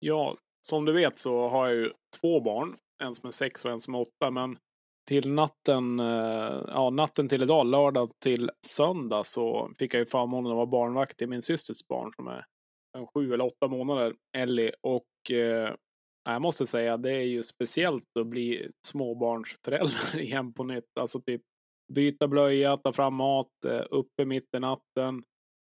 Ja, som du vet så har jag ju två barn. En som är sex och en som är åtta. Men till natten, eh, ja, natten till idag, lördag till söndag, så fick jag ju förmånen att vara barnvakt till min systers barn som är en sju eller åtta månader, Ellie. Och eh, jag måste säga, det är ju speciellt att bli småbarnsförälder igen på nytt. Alltså typ byta blöja, ta fram mat, eh, uppe mitt i natten.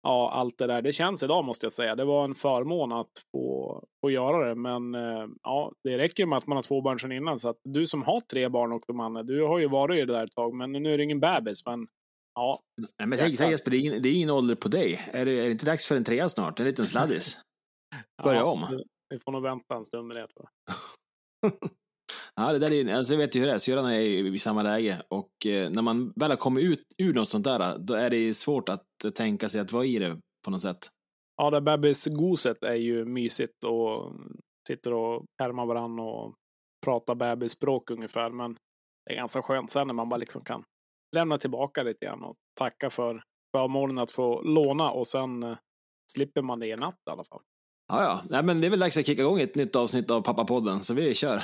Ja, allt det där. Det känns idag måste jag säga. Det var en förmån att få, få göra det. Men eh, ja, det räcker med att man har två barn sedan innan. Så att du som har tre barn också, Manne, du har ju varit i det där ett tag. Men nu är det ingen bebis. Men ja. Nej, men tänk så här, Jesper, det är, ingen, det är ingen ålder på dig. Är det, är det inte dags för en trea snart? En liten sladdis? Börja ja, om. Vi får nog vänta en stund med det. Tror jag. Ja, det där är, alltså jag vet ju hur det är, syrran är i samma läge och eh, när man väl har kommit ut ur något sånt där, då är det svårt att tänka sig att vara i det på något sätt. Ja, det bebisgoset är ju mysigt och sitter och härmar varandra och pratar bebisspråk ungefär, men det är ganska skönt sen när man bara liksom kan lämna tillbaka lite grann och tacka för förmånen att få låna och sen eh, slipper man det i natt i alla fall. Ja, ja, Nej, men det är väl dags att kicka igång ett nytt avsnitt av Pappapodden, så vi kör.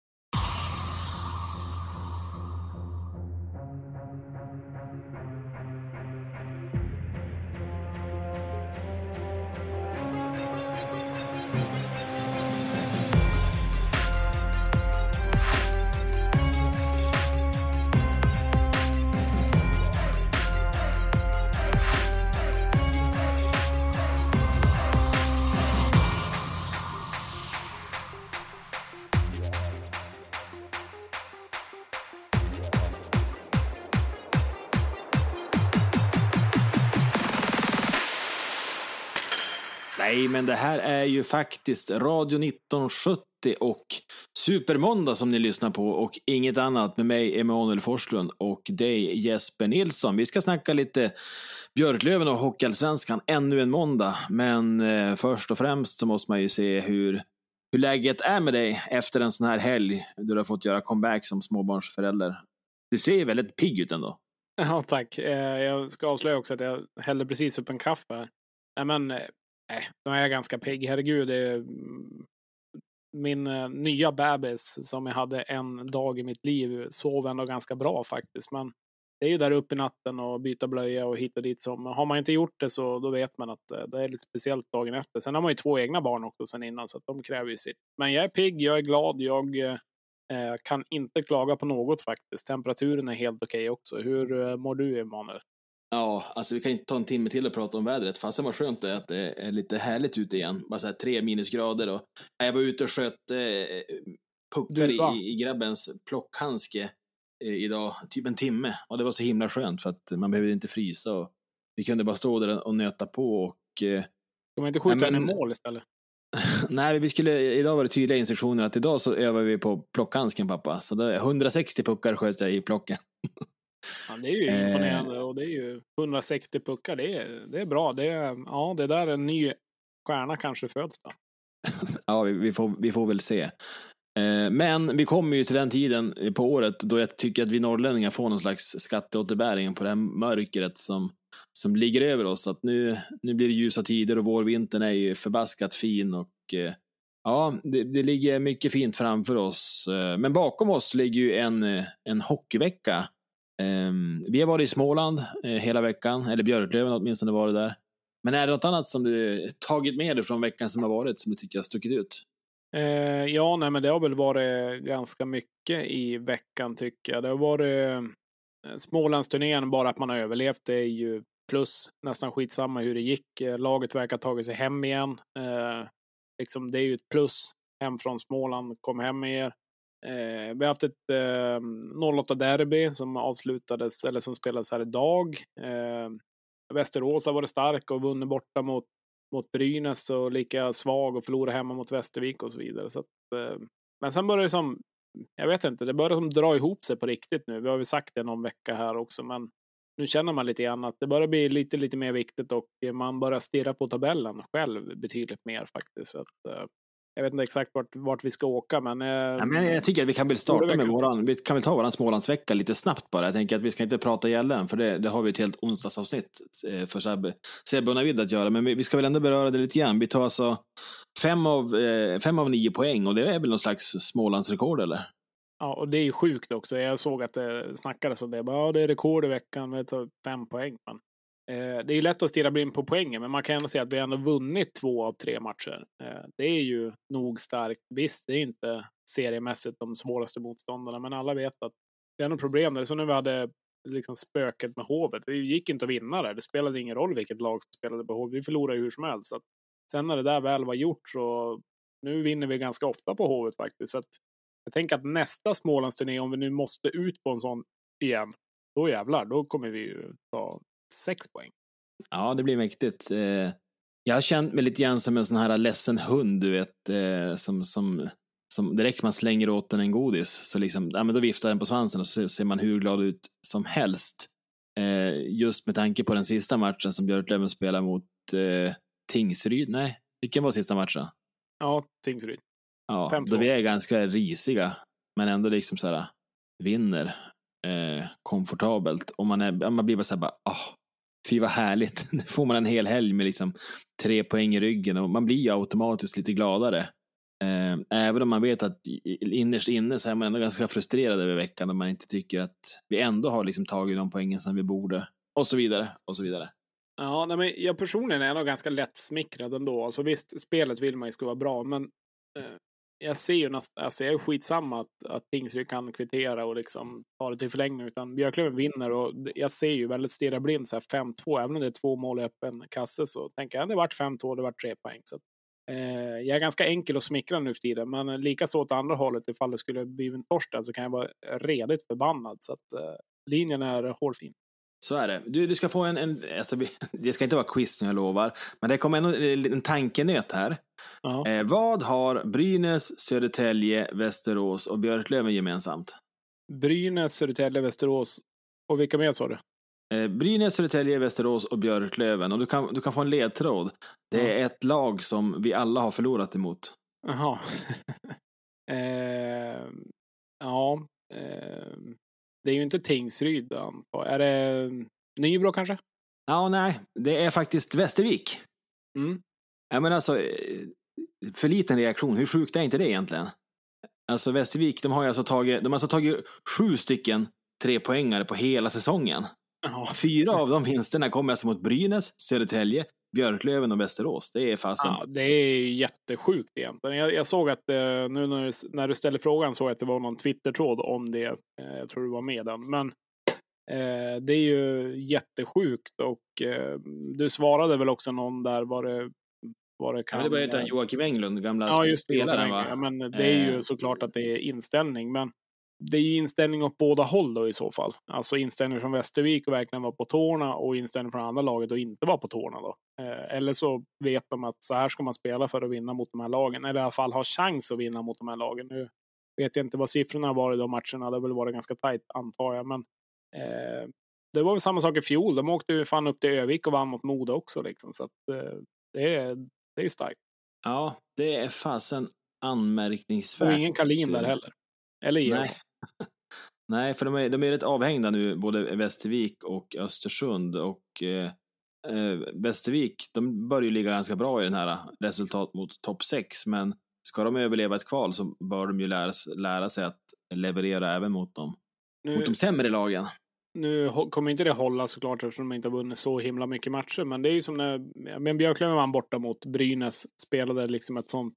men det här är ju faktiskt Radio 1970 och Supermåndag som ni lyssnar på och inget annat med mig, Emanuel Forslund och dig, Jesper Nilsson. Vi ska snacka lite Björklöven och Hockeyallsvenskan ännu en måndag, men eh, först och främst så måste man ju se hur, hur läget är med dig efter en sån här helg då du har fått göra comeback som småbarnsförälder. Du ser väldigt pigg ut ändå. Ja, tack. Eh, Jag ska avslöja också att jag hällde precis upp en kaffe. Nej, men eh, nej, nu är jag ganska pigg. Herregud, det är min eh, nya bebis som jag hade en dag i mitt liv sov ändå ganska bra faktiskt. Men det är ju där uppe i natten och byta blöja och hit och dit. Som, har man inte gjort det så då vet man att eh, det är lite speciellt dagen efter. Sen har man ju två egna barn också sen innan så att de kräver ju sitt. Men jag är pigg, jag är glad, jag eh, eh kan inte klaga på något faktiskt. Temperaturen är helt okej också. Hur eh, mår du Emanuel? Ja, alltså vi kan inte ta en timme till och prata om vädret. Fasen vad skönt det är att det är lite härligt ute igen. Bara så här tre minusgrader och jag var ute och sköt eh, puckar i, i grabbens plockhandske eh, idag, typ en timme. Och det var så himla skönt för att man behövde inte frysa och vi kunde bara stå där och nöta på och eh, Ska man inte skjuta den i mål istället? nej, vi skulle, idag var det tydliga instruktioner att idag så övar vi på plockhandsken pappa. Så då, 160 puckar sköt jag i plocken. Ja, det är ju Eh. imponerande och det är ju 160 puckar. Det är, det är bra. Det är, ja, det där är en ny stjärna kanske föds då. Ja, vi, vi, får, vi får väl se. Eh, Men vi kommer ju till den tiden på året då jag tycker att vi norrlänningar får någon slags skatteåterbäring på det här mörkret som, som ligger över oss. Att nu, nu blir det ljusa tider och vårvintern är ju förbaskat fin och eh, ja, det, det ligger mycket fint framför oss. Eh, Men bakom oss ligger ju en, eh, en hockeyvecka. Ehm, vi har varit i Småland eh, hela veckan, eller Björklöven åtminstone varit där. Men är det något annat som du tagit med dig från veckan som har varit som du tycker har stuckit ut? Eh, ja, nej, men det har väl varit ganska mycket i veckan tycker jag. Det har varit eh, Smålandsturnén, bara att man har överlevt, det är ju plus. Nästan skitsamma hur det gick. Eh, laget verkar ha tagit sig hem igen. Eh, liksom, det är ju ett plus. Hem från Småland, kom hem med er. Eh, vi har haft ett eh, 08-derby som avslutades, eller som spelades här idag. Eh, Västerås har varit stark och vunnit borta mot mot Brynäs och lika svag och förlorat hemma mot Västervik och så vidare. Så att, eh, men sen börjar det som, jag vet inte, det börjar som dra ihop sig på riktigt nu. Vi har väl sagt det någon vecka här också, men nu känner man lite grann att det börjar bli lite, lite mer viktigt och man börjar stirra på tabellen själv betydligt mer faktiskt. Så att, eh, jag vet inte exakt vart, vart vi ska åka, men... Eh, Ja, men jag tycker att vi kan väl starta med våran, vi kan väl ta våran Smålandsvecka lite snabbt bara. Jag tänker att vi ska inte prata gällen, för det, det har vi ett helt onsdagsavsnitt eh, för Sebbe, och Navid att göra. Men vi, vi ska väl ändå beröra det lite grann. Vi tar alltså fem av, eh, fem av nio poäng och det är väl någon slags Smålandsrekord eller? Ja, och det är ju sjukt också. Jag såg att det snackades om det. Ja, det är rekord i veckan, det tar fem poäng. Men, Eh, det är ju lätt att stirra blind på poängen, men man kan ändå säga att vi ändå vunnit två av tre matcher. Eh, det är ju nog starkt. Visst, det är inte seriemässigt de svåraste motståndarna, men alla vet att det är något problem. Det är som när vi hade liksom spöket med Hovet. Det gick inte att vinna där. Det spelade ingen roll vilket lag som spelade på Hovet. Vi förlorade hur som helst. Så att sen när det där väl var gjort så nu vinner vi ganska ofta på Hovet faktiskt. Så att jag tänker att nästa Smålandsturné, om vi nu måste ut på en sån igen, då jävlar, då kommer vi ju ta sex poäng. Ja, det blir mäktigt. Eh, jag har känt mig lite grann som en sån här ledsen hund, du vet, eh, som, som, som direkt man slänger åt den en godis, så liksom, ja, men då viftar den på svansen och så ser man hur glad ut som helst. Eh, just med tanke på den sista matchen som Björklöven spelar mot Tingsryd. Nej, vilken var sista matchen? Ja, Tingsryd. Ja, då vi är ganska risiga, men ändå liksom så här vinner eh, komfortabelt. Och man, är, man blir bara så här, bara, oh, fy vad härligt. Nu får man en hel helg med liksom tre poäng i ryggen och man blir ju automatiskt lite gladare. Eh, även om man vet att innerst inne så är man ändå ganska frustrerad över veckan och man inte tycker att vi ändå har liksom tagit de poängen som vi borde. Och så vidare, och så vidare. Ja, nej, men jag personligen är nog ganska lätt smickrad ändå. Alltså visst, spelet vill man ju ska vara bra, men eh, jag ser ju nästan, alltså jag är skitsamma att, att Tingsryd kan kvittera och liksom ta det till förlängning, utan Björklöven vinner och jag ser ju väldigt stirra blind så här 5-2, även om det är två mål i öppen kasse så tänker jag, det vart 5-2, det vart tre poäng. Så att, eh, jag är ganska enkel att smickra nu för tiden, men likaså åt andra hållet, ifall det skulle bli en torsk så kan jag vara redigt förbannad. Så att eh, linjen är hårfin. Så är det. Du, du ska få en, en alltså, det ska inte vara quiz som jag lovar, men det kommer ändå en tankenöt här. Eh, vad har Brynäs, Södertälje, Västerås och Björklöven gemensamt? Brynäs, Södertälje, Västerås. Och vilka mer sa du? Eh, Brynäs, Södertälje, Västerås och Björklöven. Och du kan, du kan få en ledtråd. Det är ja. ett lag som vi alla har förlorat emot. Jaha. eh, ja. Eh, det är ju inte Tingsryd, Är det Nybro kanske? Ja, nej. Det är faktiskt Västervik. Mm. Ja, men alltså, för liten reaktion. Hur sjukt är inte det egentligen? Alltså Västervik, de har alltså tagit, de har alltså tagit sju stycken trepoängare på hela säsongen. Oh. Fyra av de vinsterna kommer alltså mot Brynäs, Södertälje, Björklöven och Västerås. Det är fasen. Ja, det är jättesjukt egentligen. Jag, jag såg att eh, nu när du, när du ställde frågan såg jag att det var någon Twitter-tråd om det. Eh, jag tror du var med den. Men eh, det är ju jättesjukt och eh, du svarade väl också någon där var det vad det kan... Ja, det var ju Joakim Englund, gamla ja, just det, spelaren va? Ja, men det är ju eh. såklart att det är inställning, men det är ju inställning åt båda håll då i så fall. Alltså inställning från Västervik och verkligen vara på tårna och inställning från andra laget och inte vara på tårna då. Eh, eller så vet de att så här ska man spela för att vinna mot de här lagen, eller i alla fall ha chans att vinna mot de här lagen. Nu vet jag inte vad siffrorna var i de matcherna, det har väl varit ganska tajt antar jag, men eh, det var väl samma sak i fjol. De åkte ju fan upp till Övik och vann mot Modo också liksom, så att eh, det är det är starkt. Ja, det är fasen anmärkningsvärt. Och ingen Kalin där heller. Eller Nej. Nej, för de är, de är rätt avhängda nu, både Västervik och Östersund. Och eh, eh Västervik, de börjar ju ligga ganska bra i den här resultat mot topp 6, men ska de överleva ett kval så bör de ju lära, lära sig att leverera även mot dem. Nu, mot de sämre lagen. Nu kommer inte det hålla såklart eftersom de inte har vunnit så himla mycket matcher. Men det är ju som när men Björklöven vann borta mot Brynäs. Spelade liksom ett sånt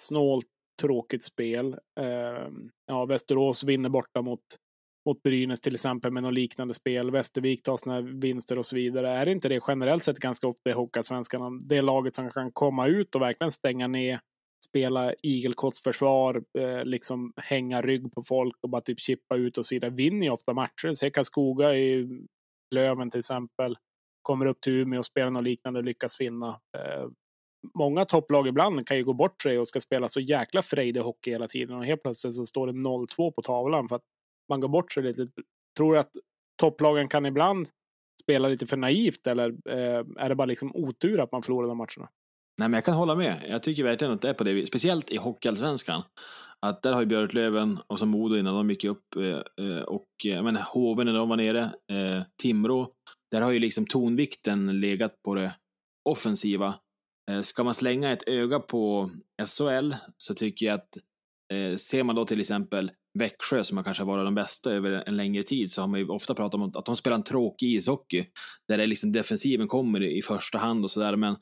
snålt, tråkigt spel. Eh, ja, Västerås vinner borta mot, mot Brynäs till exempel med något liknande spel. Västervik tar sina vinster och så vidare. Är det inte det generellt sett ganska ofta i Hockeyallsvenskan? Det laget som kan komma ut och verkligen stänga ner spela igelkottsförsvar, eh, liksom hänga rygg på folk och bara typ chippa ut och så vidare, vinner ju ofta matcher. Se Karlskoga i Löven till exempel, kommer upp till Umeå och spelar något liknande och lyckas vinna. Eh, många topplag ibland kan ju gå bort sig och ska spela så jäkla frejdig hockey hela tiden och helt plötsligt så står det 0-2 på tavlan för att man går bort sig lite. Tror du att topplagen kan ibland spela lite för naivt eller eh, är det bara liksom otur att man förlorar de matcherna? Nej, men jag kan hålla med. Jag tycker verkligen att det är på det viset. Speciellt i Hockeyallsvenskan. Att där har ju Björklöven och så Modo innan de gick upp eh, eh och eh, men Hoven när de var nere, eh, Timrå. Där har ju liksom tonvikten legat på det offensiva. Eh, ska man slänga ett öga på SHL så tycker jag att eh, ser man då till exempel Växjö som har kanske varit de bästa över en längre tid så har man ju ofta pratat om att de spelar en tråkig ishockey där det liksom defensiven kommer i första hand och sådär men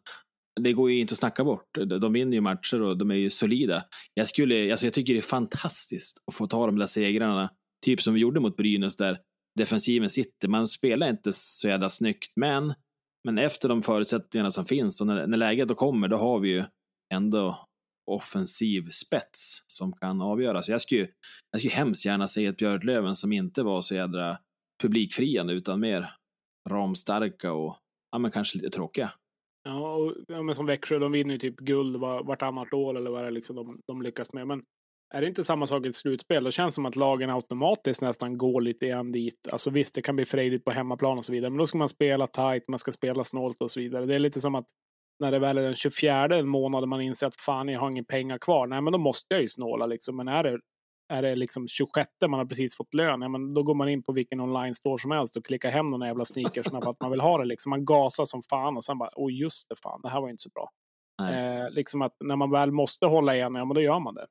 det går ju inte att snacka bort. De vinner ju matcher och de är ju solida. Jag, skulle, alltså jag tycker det är fantastiskt att få ta de där segrarna, typ som vi gjorde mot Brynäs där defensiven sitter. Man spelar inte så jävla snyggt, men, men efter de förutsättningarna som finns och när, när läget då kommer, då har vi ju ändå offensiv spets som kan avgöra. Så jag skulle, jag skulle hemskt gärna se ett Björklöven som inte var så jädra publikfriande utan mer ramstarka och ja, men kanske lite tråkiga. Ja, och, ja, men som Växjö, de vinner ju typ guld vartannat år eller vad det är liksom de, de lyckas med. Men är det inte samma sak i ett slutspel? Det känns som att lagen automatiskt nästan går lite grann dit. Alltså visst, det kan bli frejdigt på hemmaplan och så vidare, men då ska man spela tight, man ska spela snålt och så vidare. Det är lite som att när det väl är den 24 månaden man inser att fan, jag har inga pengar kvar. Nej, men då måste jag ju snåla liksom. Men är det är det liksom 26 man har precis fått lön, ja, men då går man in på vilken online-store som helst och klickar hem någon jävla sneakers för att man vill ha det. Liksom. Man gasar som fan och sen bara, oj just det, fan, det här var inte så bra. Eh, liksom att när man väl måste hålla igen, ja men då gör man det.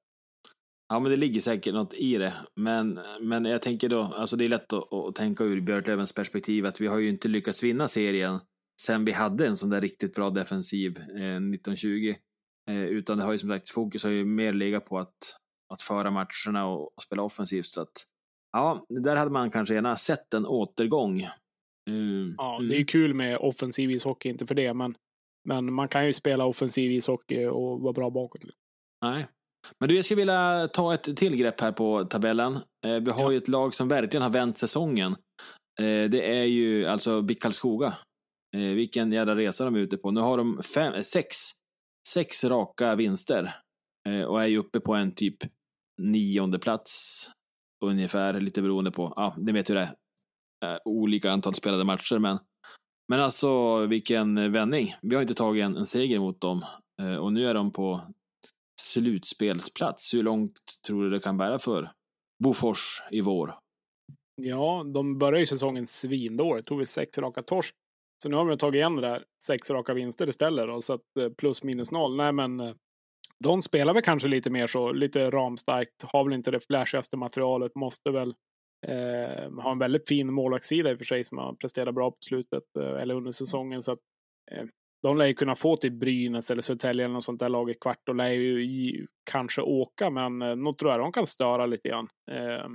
Ja, men det ligger säkert något i det. Men, men jag tänker då, alltså det är lätt att, att tänka ur Björklövens perspektiv att vi har ju inte lyckats vinna serien sen vi hade en sån där riktigt bra defensiv eh, 1920. Eh, utan det har ju som sagt, fokus har ju mer legat på att att föra matcherna och, och spela offensivt. Så att, ja, där hade man kanske gärna sett en återgång. Mm. Ja, det är mm. kul med offensiv ishockey, inte för det, men, men man kan ju spela offensiv ishockey och vara bra bakåt. Nej. Men du, jag skulle vilja ta ett till grepp här på tabellen. Eh, vi har ja. ju ett lag som verkligen har vänt säsongen. Eh, det är ju alltså BIK Karlskoga. Eh, vilken jävla resa de är ute på. Nu har de fem, sex, sex raka vinster och är ju uppe på en typ nionde plats ungefär, lite beroende på, ja, ni vet hur det är. Olika antal spelade matcher, men, men alltså vilken vändning. Vi har inte tagit en, en seger mot dem och nu är de på slutspelsplats. Hur långt tror du det kan bära för Bofors i vår? Ja, de började ju säsongen svindåligt. Tog vi sex raka torsk. Så nu har vi tagit igen det där. Sex raka vinster istället då, så att eh, plus minus noll. Nej, men eh, de spelar väl kanske lite mer så, lite ramstarkt, har väl inte det flashigaste materialet, måste väl eh, ha en väldigt fin målvaktssida i och för sig som har presterat bra på slutet eh, eller under säsongen. Så att, eh, de lär ju kunna få till Brynäs eller Södertälje eller något sånt där lag i kvart och lär ju kanske åka, men eh, nog tror jag de kan störa lite grann. Eh,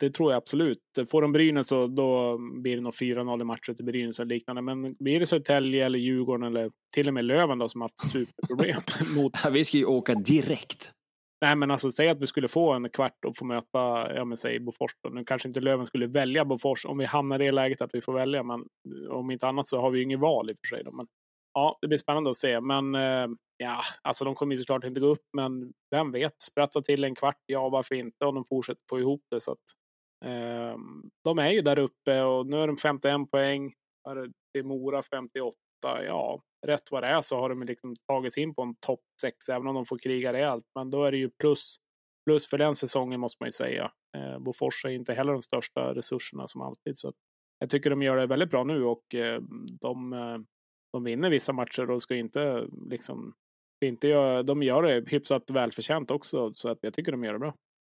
det tror jag absolut. Får de Brynäs så då blir det nog 4-0 i matcher till Brynäs eller liknande. Men blir det Södertälje eller Djurgården eller till och med Löven då som haft superproblem mot... vi ska ju åka direkt. Nej, men alltså säg att vi skulle få en kvart och få möta, ja men säg Bofors då. Nu kanske inte Löven skulle välja Bofors om vi hamnar i det läget att vi får välja, men om inte annat så har vi ju inget val i och för sig då. Men ja, det blir spännande att se. Men eh, ja, alltså de kommer ju såklart inte gå upp, men vem vet? Sprätta till en kvart, ja varför inte? Om de fortsätter få ihop det så att eh, de är ju där uppe och nu är de 51 poäng. Det är Mora 58. Ja, rätt vad det är så har de liksom tagit sig in på en topp 6, även om de får kriga rejält. Men då är det ju plus, plus för den säsongen måste man ju säga. Eh, Bofors är inte heller de största resurserna som alltid. Så att jag tycker de gör det väldigt bra nu och eh, de, eh, de vinner vissa matcher och ska inte liksom inte göra, de gör det hyfsat välförtjänt också, så att jag tycker de gör det bra.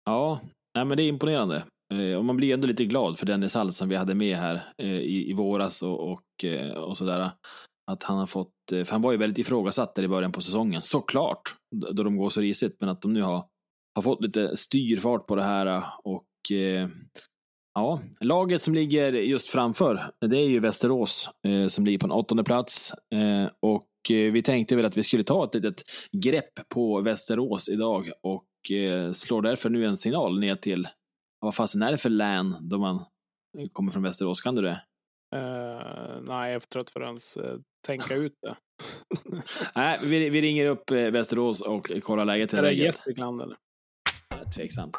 Ja, nej, men det är imponerande. Eh, och man blir ändå lite glad för Dennis Hall som vi hade med här eh, i, i våras och, och, eh, och sådär. Att han har fått, för han var ju väldigt ifrågasatt där i början på säsongen, såklart, då de går så risigt, men att de nu har, har fått lite styrfart på det här och ja, laget som ligger just framför, det är ju Västerås som ligger på en åttonde plats och vi tänkte väl att vi skulle ta ett litet grepp på Västerås idag och slår därför nu en signal ner till vad fasen är det för län då man kommer från Västerås? Kan du det? Uh, nej, jag är för trött för att ens tänka ut det. nej, vi, vi, ringer upp Västerås och kollar läget. Är det Gästrikland eller? Tveksamt.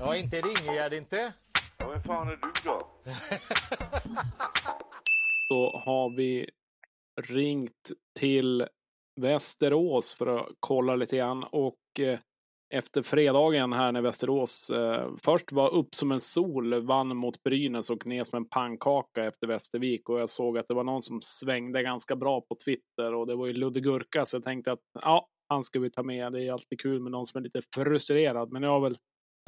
Ja, inte ringer inte. Ja, vem fan är du då? Då har vi ringt till Västerås för att kolla lite grann och efter fredagen här när Västerås eh, först var upp som en sol, vann mot Brynäs och ner som en pannkaka efter Västervik. Och jag såg att det var någon som svängde ganska bra på Twitter och det var ju Ludde Gurka, så jag tänkte att ja, han ska vi ta med. Det är alltid kul med någon som är lite frustrerad, men nu har väl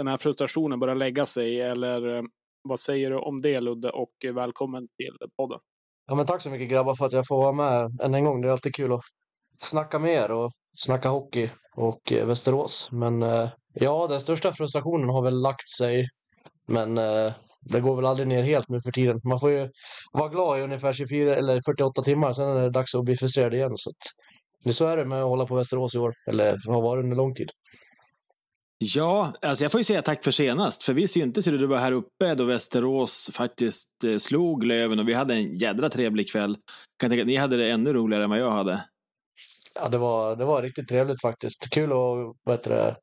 den här frustrationen börjar lägga sig, eller eh, vad säger du om det Ludde och välkommen till podden. Ja, men tack så mycket grabbar för att jag får vara med än en gång. Det är alltid kul att snacka med er och snacka hockey och eh, Västerås. Men eh, ja, den största frustrationen har väl lagt sig. Men eh, det går väl aldrig ner helt nu för tiden. Man får ju vara glad i ungefär 24 eller 48 timmar, sen är det dags att bli frustrerad igen. Så att, det så är det med att hålla på Västerås i år, eller har varit under lång tid. Ja, alltså jag får ju säga tack för senast, för vi syntes ju när du var här uppe då Västerås faktiskt eh, slog Löven och vi hade en jädra trevlig kväll. Jag Kan tänka att ni hade det ännu roligare än vad jag hade. Ja, det var, det var riktigt trevligt faktiskt. Kul att vad det,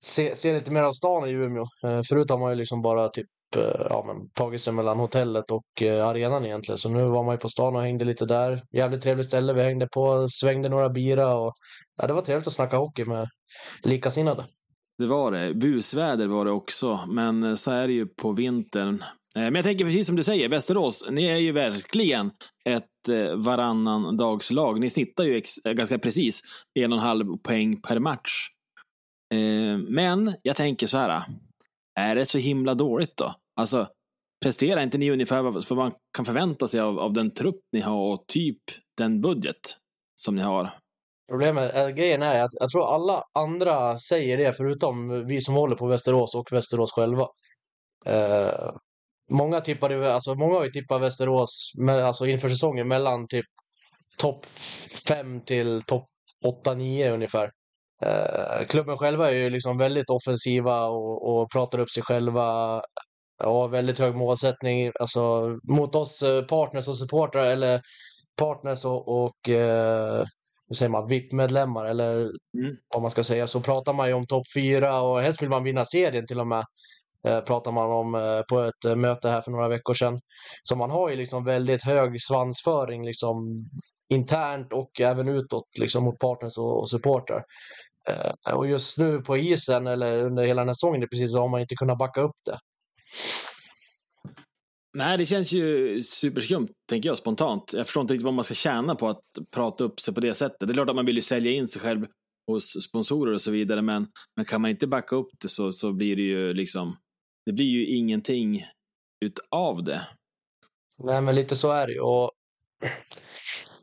se, se lite mer av stan i Umeå. Eh, förut har man ju liksom bara typ eh, ja, men, tagit sig mellan hotellet och arenan egentligen. Så nu var man ju på stan och hängde lite där. Jävligt trevligt ställe. Vi hängde på, svängde några bira och ja, det var trevligt att snacka hockey med likasinnade. Det var det. Busväder var det också, men eh, så är det ju på vintern. Eh, men jag tänker precis som du säger, Västerås, ni är ju verkligen ett eh, varannan dagslag. Ni snittar ju ganska precis en och en halv poäng per match. Eh, men jag tänker så här, är det så himla dåligt då? Alltså, presterar inte ni ungefär vad man kan förvänta sig av, av den trupp ni har och typ den budget som ni har? Problemet, äh, grejen är att jag tror alla andra säger det förutom vi som håller på Västerås och Västerås själva. Uh, många tippade, alltså många har ju tippat Västerås med, alltså inför säsongen mellan typ topp 5 till topp 8-9 ungefär. Uh, klubben själva är ju liksom väldigt offensiva och, och pratar upp sig själva och har väldigt hög målsättning. Alltså mot oss partners och supportrar eller partners och, och uh, hur säger man, VIP-medlemmar eller mm. vad man ska säga, så pratar man ju om topp fyra och helst vill man vinna serien till och med. Eh, pratar man om eh, på ett eh, möte här för några veckor sedan. Så man har ju liksom väldigt hög svansföring liksom internt och även utåt liksom mot partners och, och supportrar. Eh, och just nu på isen eller under hela den här säsongen precis så har man inte kunnat backa upp det. Nej, det känns ju superskumt, tänker jag spontant. Jag förstår inte riktigt vad man ska tjäna på att prata upp sig på det sättet. Det är klart att man vill ju sälja in sig själv hos sponsorer och så vidare, men, men kan man inte backa upp det så, så blir det ju liksom, det blir ju ingenting utav det. Nej, men lite så är det ju. Och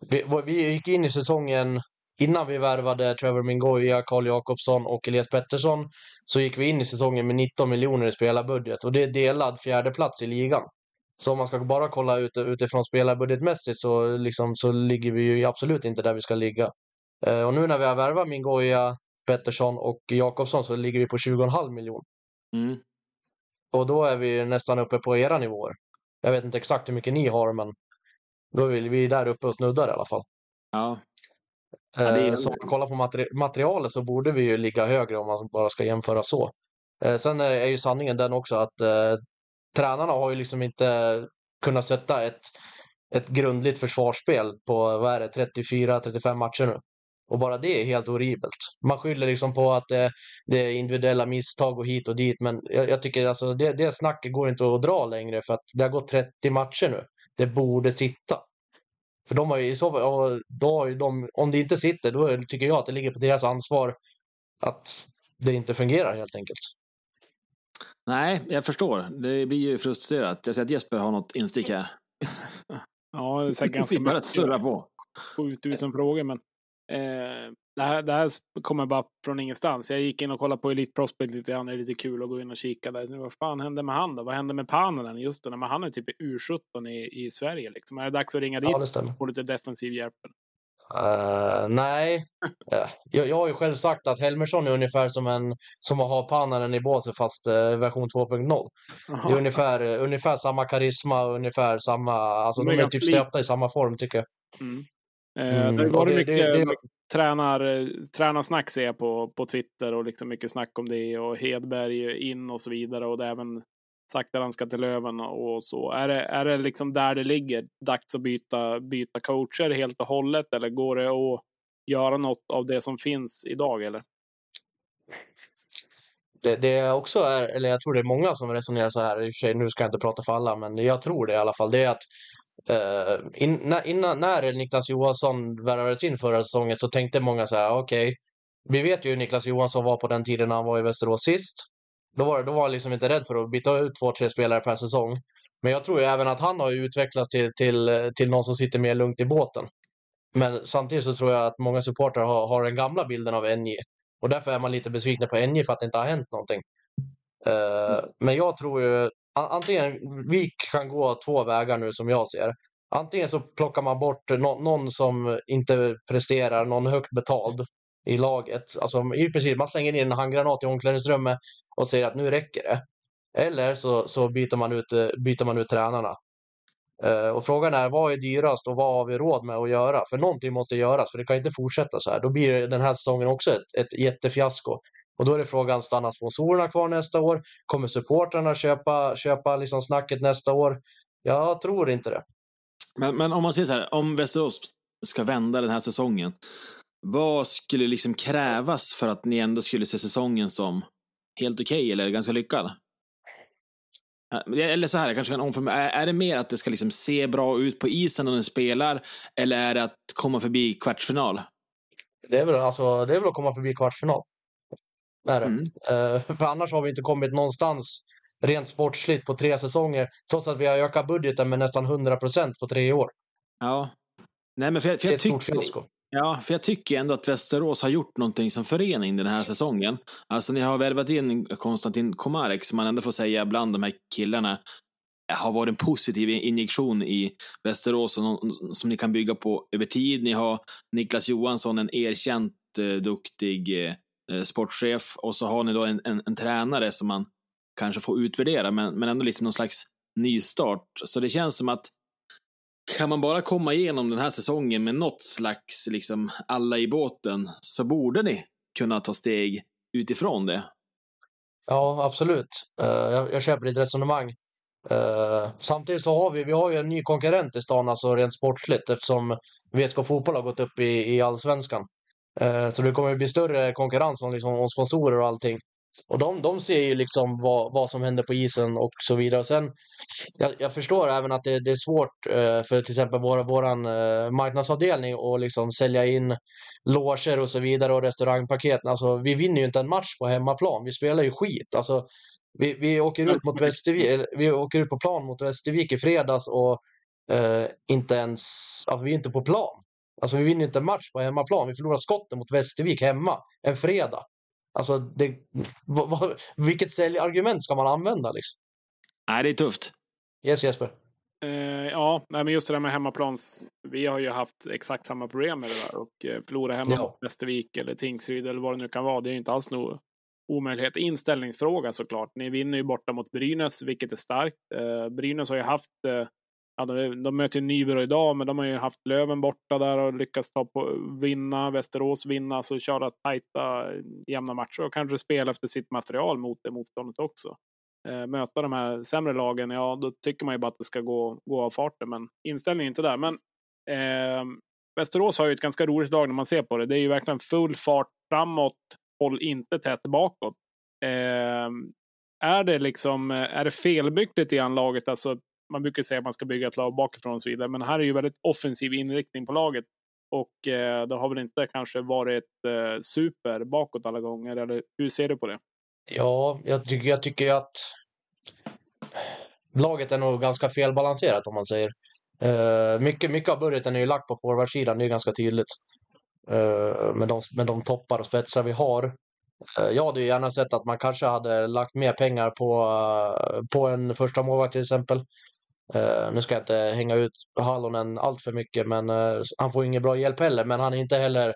vi, vi gick in i säsongen innan vi värvade Trevor Mingoya, Carl Jakobsson och Elias Pettersson så gick vi in i säsongen med 19 miljoner i spelarbudget och det är delad fjärde plats i ligan. Så om man ska bara kolla ut, utifrån spelarbudgetmässigt så, liksom, så ligger vi ju absolut inte där vi ska ligga. Eh, och nu när vi har värvat Mingoya, Pettersson och Jakobsson så ligger vi på 20,5 miljoner. Mm. Och då är vi nästan uppe på era nivåer. Jag vet inte exakt hur mycket ni har, men då är vi där uppe och snuddar i alla fall. Ja. ja är... eh, så om man kollar på materi materialet så borde vi ju ligga högre om man bara ska jämföra så. Eh, sen är ju sanningen den också att eh, tränarna har ju liksom inte kunnat sätta ett, ett grundligt försvarsspel på vad är det, 34-35 matcher nu. Och bara det är helt horribelt. Man skyller liksom på att det, det är individuella misstag och hit och dit, men jag, jag tycker alltså det, det snacket går inte att dra längre för att det har gått 30 matcher nu. Det borde sitta. För de har ju i så fall, då har ju de, om det inte sitter, då tycker jag att det ligger på deras ansvar att det inte fungerar helt enkelt. Nej, jag förstår. Det blir ju frustrerat. Jag ser att Jesper har något instick här. ja, det är säkert ganska mycket. surra på. 7000 frågor, men eh, det, här, det här kommer bara från ingenstans. Jag gick in och kollade på Elite Prospect lite grann. Det är lite kul att gå in och kika där. Vad fan hände med han då? Vad hände med Pananen? Just det, men han är typ U17 i, i Sverige. Liksom. Är det dags att ringa dit ja, och få lite defensiv hjälp? Uh, nej, uh, jag, jag har ju själv sagt att Helmersson är ungefär som en som att ha Pananen i båset fast uh, version 2.0. Det är ungefär, ungefär samma karisma och ungefär samma, alltså de, är typ stöpta i samma form tycker jag. Mm. Mm. det var det, mycket, det, det... Tränar, tränarsnack ser jag på, på Twitter och liksom mycket snack om det och Hedberg in och så vidare och det är även Sakta att han ska till Löven och så. Är det, är det liksom där det ligger? Dags att byta, byta coacher helt och hållet eller går det att göra något av det som finns idag eller? Det, det också är, eller jag tror det är många som resonerar så här, i och för sig, nu ska jag inte prata för alla, men jag tror det i alla fall, det är att eh, in, innan, när Niklas Johansson värvades in förra säsongen så tänkte många så här, okej, okay, vi vet ju hur Niklas Johansson var på den tiden när han var i Västerås sist. Då var, då var han liksom inte rädd för att byta ut två, tre spelare per säsong. Men jag tror ju även att han har utvecklats till, till, till någon som sitter mer lugnt i båten. Men samtidigt så tror jag att många supportrar har, har den gamla bilden av NJ. Och därför är man lite besviken på NJ för att det inte har hänt någonting. Uh, men jag tror ju antingen, vi kan gå två vägar nu som jag ser. Antingen så plockar man bort no någon som inte presterar, någon högt betald i laget. Alltså i princip, man slänger in en handgranat i omklädningsrummet och säger att nu räcker det. Eller så, så byter, man ut, eh, byter man ut tränarna. Uh, och frågan är vad är dyrast och vad har vi råd med att göra? För någonting måste göras, för det kan inte fortsätta så här. Då blir den här säsongen också ett, ett jättefiasko. Och då är det frågan, stannar sponsorerna kvar nästa år? Kommer supportrarna köpa, köpa liksom snacket nästa år? Jag tror inte det. Men, men om man säger så här, om Västerås ska vända den här säsongen, vad skulle liksom krävas för att ni ändå skulle se säsongen som helt okej okay, eller ganska lyckad? Eller så här, jag kanske kan omformulera. Är det mer att det ska liksom se bra ut på isen när ni spelar, eller är det att komma förbi kvartsfinal? Det är väl, alltså, det är väl att komma förbi kvartsfinal. Är det. Mm. Uh, för annars har vi inte kommit någonstans rent sportsligt på tre säsonger, trots att vi har ökat budgeten med nästan 100 procent på tre år. Ja. Nej, men för jag, för jag tycker, Ja, för jag tycker ändå att Västerås har gjort någonting som förening den här säsongen. Alltså ni har värvat in Konstantin Komarek som man ändå får säga bland de här killarna eh, har varit en positiv injektion i Västerås som ni kan bygga på över tid. Ni har Niklas Johansson, en erkänt eh, duktig eh, sportchef och så har ni då en, en, en, tränare som man kanske får utvärdera men, men ändå liksom någon slags nystart. Så det känns som att kan man bara komma igenom den här säsongen med något slags liksom alla i båten så borde ni kunna ta steg utifrån det. Ja, absolut. Eh, jag, jag köper ditt resonemang. Eh, samtidigt så har vi, vi har ju en ny konkurrent i stan, alltså rent sportsligt, eftersom VSK Fotboll har gått upp i, i allsvenskan. Eh, så det kommer att bli större konkurrens om, liksom, om sponsorer och allting. Och de, de ser ju liksom vad, vad som händer på isen och så vidare. Och sen, jag, jag förstår även att det, det är svårt eh, för till exempel vår våran, eh, marknadsavdelning att liksom sälja in loger och så vidare och restaurangpaket. Alltså, vi vinner ju inte en match på hemmaplan. Vi spelar ju skit. Alltså, vi, vi, åker ut mot Västervik, vi åker ut på plan mot Västervik i fredags och eh, inte ens, alltså, vi är inte på plan. Alltså vi vinner inte en match på hemmaplan. Vi förlorar skotten mot Västervik hemma en fredag. Alltså, det, vad, vad, vilket säljargument ska man använda? Liksom? Nej, det är tufft. Yes, Jesper. Uh, ja, men just det där med hemmaplans. Vi har ju haft exakt samma problem med det där och uh, förlora hemma ja. mot Västervik eller Tingsryd eller vad det nu kan vara. Det är inte alls någon omöjlighet. Inställningsfråga såklart. Ni vinner ju borta mot Brynäs, vilket är starkt. Uh, Brynäs har ju haft Ja, de, de möter Nybro idag, men de har ju haft Löven borta där och lyckats ta på, vinna, Västerås vinna, så köra tajta eh, jämna matcher och kanske spela efter sitt material mot det motståndet också. Eh, möta de här sämre lagen, ja, då tycker man ju bara att det ska gå, gå av farten, men inställningen är inte där. Men eh, Västerås har ju ett ganska roligt lag när man ser på det. Det är ju verkligen full fart framåt, håll inte tätt bakåt. Eh, är det liksom, är det felbyggt lite grann laget? Alltså man brukar säga att man ska bygga ett lag bakifrån och så vidare, men här är ju väldigt offensiv inriktning på laget. Och eh, det har väl inte kanske varit eh, super bakåt alla gånger, eller hur ser du på det? Ja, jag tycker, jag tycker att laget är nog ganska felbalanserat om man säger. Eh, mycket, mycket av budgeten är ju lagt på forwardsidan, det är ganska tydligt. Eh, med, de, med de toppar och spetsar vi har. Eh, jag hade ju gärna sett att man kanske hade lagt mer pengar på, eh, på en första målvakt till exempel. Uh, nu ska jag inte hänga ut Hallonen allt för mycket, men uh, han får ingen bra hjälp heller. Men han är inte heller,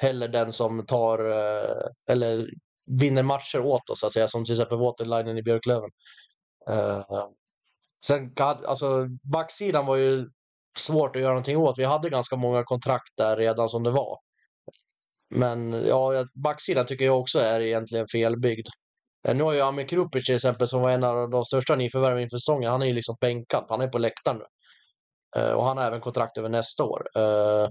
heller den som tar uh, eller vinner matcher åt oss, så att säga, som till exempel Waterlinen i Björklöven. sen, alltså, backsidan var ju svårt att göra någonting åt. Vi hade ganska många kontrakt där redan som det var. Men ja, backsidan tycker jag också är egentligen felbyggd. Nu har ju Amir Krupic till exempel, som var en av de största nyförvärven inför säsongen, han är ju liksom bänkad. Han är på läktaren nu. Eh, och han har även kontrakt över nästa år. Eh,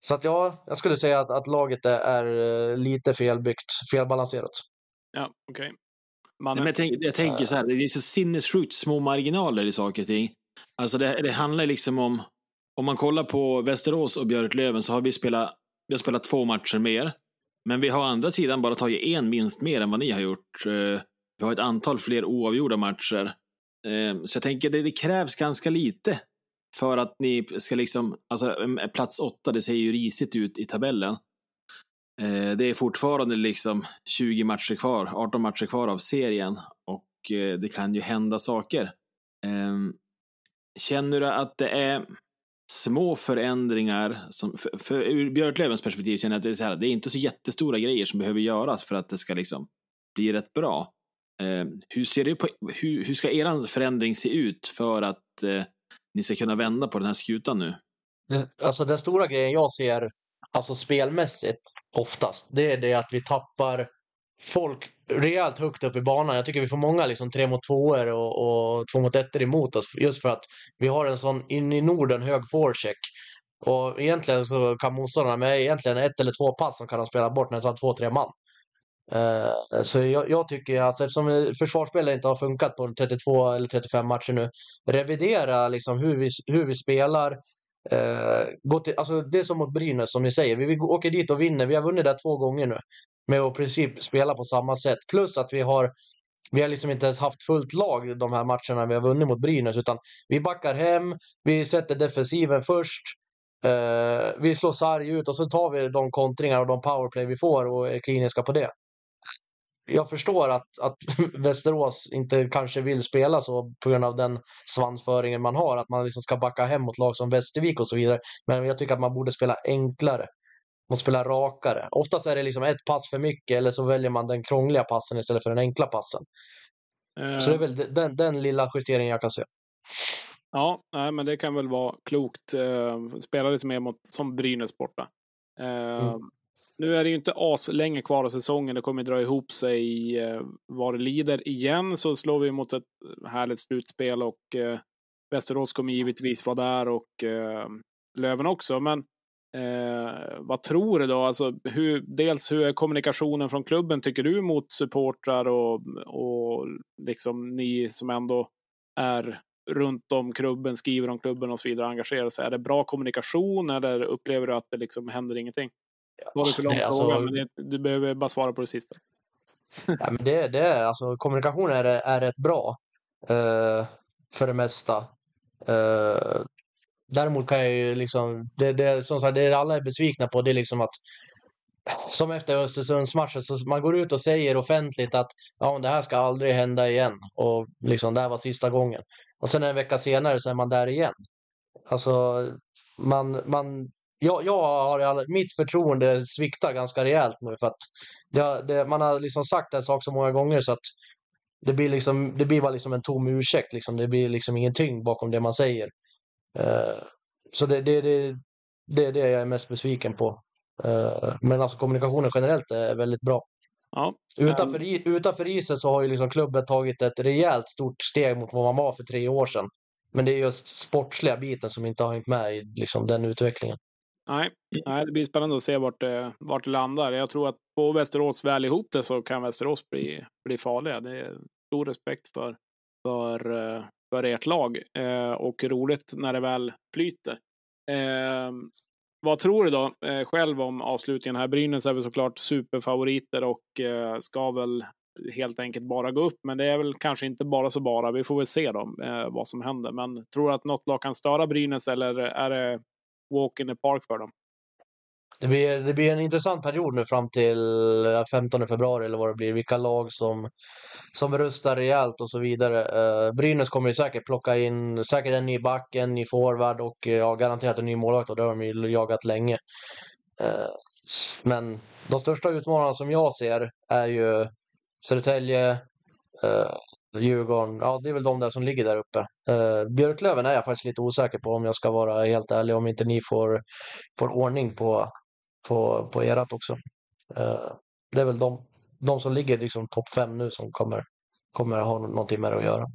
Så att ja, jag skulle säga att, att laget är, är eh, lite felbyggt, felbalanserat. Ja, okej. Men jag, tänk, jag tänker så här, det är så sinnessjukt små marginaler i saker och ting. Alltså det, det handlar liksom om, om man kollar på Västerås och Björklöven så har vi spelat, vi har spelat två matcher mer. Men vi har å andra sidan bara tagit en vinst mer än vad ni har gjort. Eh, vi har ett antal fler oavgjorda matcher. Eh, så jag tänker det, det krävs ganska lite för att ni ska liksom, alltså plats åtta, det ser ju risigt ut i tabellen. Eh, det är fortfarande liksom 20 matcher kvar, 18 matcher kvar av serien och det kan ju hända saker. Ehm, känner du att det är små förändringar, som, för, för ur Björklövens perspektiv känner jag att det är, så här, det är inte så jättestora grejer som behöver göras för att det ska liksom bli rätt bra. Eh, hur, ser det på, hur, hur ska er förändring se ut för att eh, ni ska kunna vända på den här skutan nu? Eh, alltså den stora grejen jag ser, alltså spelmässigt oftast, det är det att vi tappar folk rejält högt upp i banan. Jag tycker vi får många liksom tre mot tvåor och, och två mot ettor emot oss just för att vi har en sån in i Norden hög forecheck. Och egentligen så kan motståndarna med egentligen ett eller två pass som kan de spela bort nästan två, tre man. Uh, så jag, jag tycker alltså eftersom försvarsspelet inte har funkat på 32 eller 35 matcher nu, revidera liksom hur vi, hur vi spelar, Eh, gå till, alltså det är som mot Brynäs som ni säger. Vi, vi åker dit och vinner. Vi har vunnit där två gånger nu. Med att i princip spela på samma sätt. Plus att vi har vi har liksom inte ens haft fullt lag de här matcherna vi har vunnit mot Brynäs. Utan vi backar hem, vi sätter defensiven först. Eh, vi slår sarg ut och så tar vi de kontringar och de powerplay vi får och är kliniska på det. Jag förstår att, att Västerås inte kanske vill spela så på grund av den svansföringen man har. Att man liksom ska backa hem mot lag som Västervik och så vidare. Men jag tycker att man borde spela enklare. Och spela rakare. Oftast är det liksom ett pass för mycket eller så väljer man den krångliga passen istället för den enkla passen. Eh, Så det är väl den, den lilla justeringen jag kan se. Ja, nej, men det kan väl vara klokt. Eh, spela lite mer mot, som Brynäs borta. Eh, Mm. Nu är det ju inte as länge kvar av säsongen. Det kommer dra ihop sig eh, vad det lider. Igen så slår vi mot ett härligt slutspel och eh, Västerås kommer givetvis vara där och eh, Löven också. Men eh, vad tror du då? Alltså, hur, dels hur är kommunikationen från klubben tycker du mot supportrar och, och liksom ni som ändå är runt om klubben, skriver om klubben och så vidare, engagerar sig. Är det bra kommunikation eller upplever du att det liksom händer ingenting? Var det för lång Det är fråga, alltså- men det, du behöver bara svara på det sista. Ja, men det, det är, alltså, kommunikation är, är rätt bra eh, för det mesta. Eh, däremot kan jag ju liksom, det, det, som sagt, det alla är besvikna på det är liksom att som efter Östersundsmatchen, så man går ut och säger offentligt att ja, det här ska aldrig hända igen och liksom det här var sista gången. Och sen en vecka senare så är man där igen. Alltså, man, man, jag, jag har, all- mitt förtroende sviktar ganska rejält nu för att det, det, man har liksom sagt en sak så många gånger så att det blir, liksom, det blir bara liksom en tom ursäkt. Liksom. Det blir liksom ingen tyngd bakom det man säger. Eh, så det, det, det, det är det jag är mest besviken på. Eh, men alltså kommunikationen generellt är väldigt bra. Ja, Utanför, i, utanför isen så har ju liksom klubben tagit ett rejält stort steg mot vad man var för tre år sedan. Men det är just sportsliga biten som inte har hängt med i liksom, den utvecklingen nej, nej, det blir spännande att se vart det, vart det landar. Jag tror att får Västerås väl ihop det så kan Västerås bli, bli farliga. Det är stor respekt för, för, eh, för ert lag eh, och roligt när det väl flyter. Eh, vad tror du då eh, själv om avslutningen här? Brynäs är väl såklart superfavoriter och eh, ska väl helt enkelt bara gå upp. Men det är väl kanske inte bara så bara. Vi får väl se då eh, vad som händer. Men tror du att något lag kan störa Brynäs eller är det walk in the park för dem? Det blir, det blir en intressant period nu fram till eh, 15 februari eller vad det blir. Vilka lag som, som rustar rejält och så vidare. Eh, Brynäs kommer ju säkert plocka in säkert en ny back, en ny forward och eh, ja, garanterat en ny målvakt och det har de ju jagat länge. Men de största utmanarna som jag ser är ju Södertälje, Djurgården. Ja, det är väl de där som ligger där uppe. Eh, Björklöven är jag faktiskt lite osäker på om jag ska vara helt ärlig. Om inte ni får, får ordning på, på, på erat också. Eh, det är väl de, de som ligger liksom topp fem nu som kommer, kommer ha någonting med det att göra.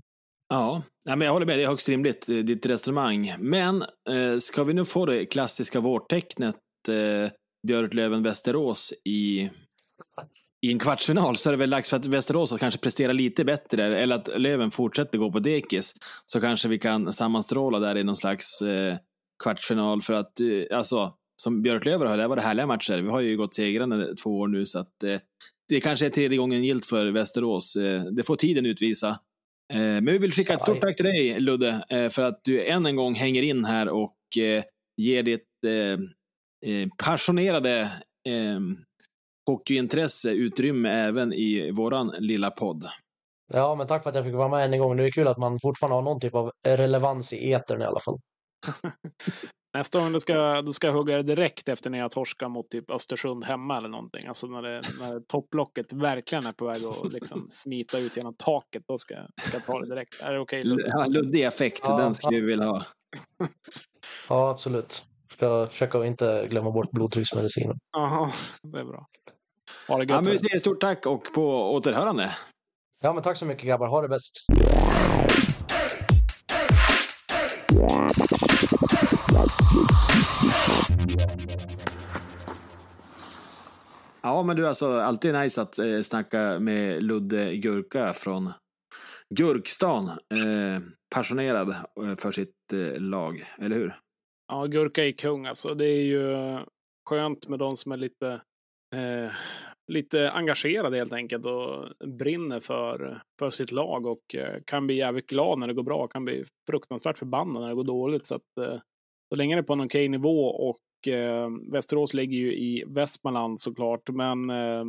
Ja, men jag håller med. Det är högst rimligt, eh, ditt resonemang. Men eh, ska vi nu få det klassiska vårtecknet eh, Björklöven-Västerås i, i en kvartsfinal så är det väl dags för att Västerås att kanske prestera lite bättre eller att Löven fortsätter gå på dekis så kanske vi kan sammanstråla där i någon slags eh, kvartsfinal för att eh, alltså som Björklöven har, det var det härliga matcher. Vi har ju gått segrande två år nu så att eh, det kanske är tredje gången gilt för Västerås. Eh, det får tiden utvisa. Eh, men vi vill skicka ett stort tack till dig Ludde eh, för att du än en gång hänger in här och ger ditt passionerade hockeyintresse utrymme även i våran lilla podd. Ja, men tack för att jag fick vara med än en gång. Det är kul att man fortfarande har någon typ av relevans i etern i alla fall. Nästa gång du ska, du ska hugga det direkt efter när jag torskar mot typ Östersund hemma eller någonting. Alltså när, det, när topplocket verkligen är på väg att liksom smita ut genom taket. Då ska, ska jag ta det direkt. Är det okej? Okay, ja, luddig effekt, Ja, den skulle vi vilja ha. Ja, absolut. Ska försöka inte glömma bort blodtrycksmedicinen. Jaha, det är bra. Ha det gött. Ja, men vi säger stort tack och på återhörande. Ja, men tack så mycket grabbar. Ha det bäst. Ja, men du, alltså alltid nice att eh, snacka med Ludde Gurka från Gurkstan. Eh, passionerad eh, för sitt eh, lag, eller hur? Ja, Gurka är kung alltså. Det är ju skönt med de som är lite, eh, lite engagerad helt enkelt och brinner för, för sitt lag och eh, kan bli jävligt glad när det går bra, kan bli fruktansvärt förbannad när det går dåligt. Så att eh, så länge det är på en okej nivå och eh, Västerås ligger ju i Västmanland såklart, men eh,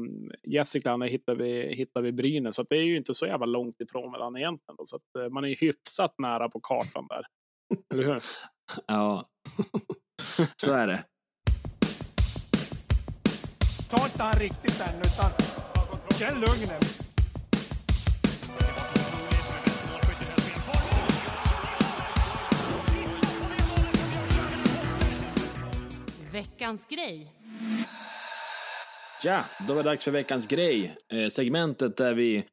Gästrikland hittar vi, hittar vi Brynäs, så att det är ju inte så jävla långt ifrån varandra egentligen. Då, så att eh, man är ju hyfsat nära på kartan där. Eller hur? Ja, så är det. Ta inte han riktigt än, utan känn lugnet. Veckans grej. Ja, då var det dags för veckans grej. Eh, segmentet där vi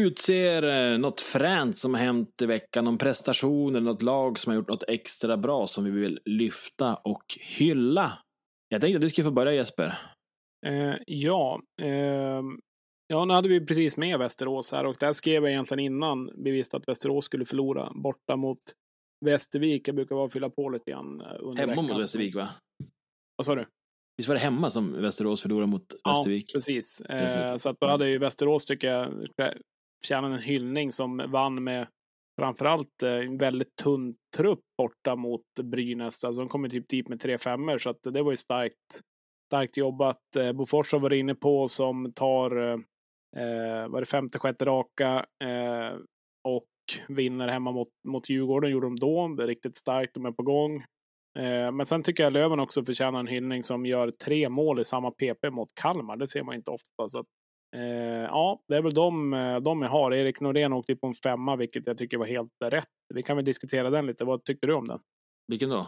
utser eh, något fränt som har hänt i veckan, någon prestation eller något lag som har gjort något extra bra som vi vill lyfta och hylla. Jag tänkte att du skulle få börja Jesper. Eh, ja, eh, ja, nu hade vi precis med Västerås här och där skrev jag egentligen innan vi visste att Västerås skulle förlora borta mot Västervik. Jag brukar vara fylla på lite grann eh, under Hemma veckan. mot Västervik va? Vad sa du? Visst var det hemma som Västerås förlorade mot Västervik? Ja, precis. Eh, så att då hade ju Västerås, tycker jag, förtjänat en hyllning som vann med framförallt eh, en väldigt tunn trupp borta mot Brynäs. Alltså de kom ju typ dit med tre femmor, så att det var ju starkt, starkt jobbat. Eh, Bofors har varit inne på som tar, eh, eh var det femte, sjätte raka eh, och vinner hemma mot, mot Djurgården, gjorde de då. Det är riktigt starkt, de är på gång. Eh, Men sen tycker jag Löven också förtjänar en hyllning som gör tre mål i samma PP mot Kalmar. Det ser man inte ofta. Så att, eh, ja, det är väl de, eh, de jag har. Erik Norén åkte ju på en femma, vilket jag tycker var helt rätt. Vi kan väl diskutera den lite. Vad tyckte du om den? Vilken då?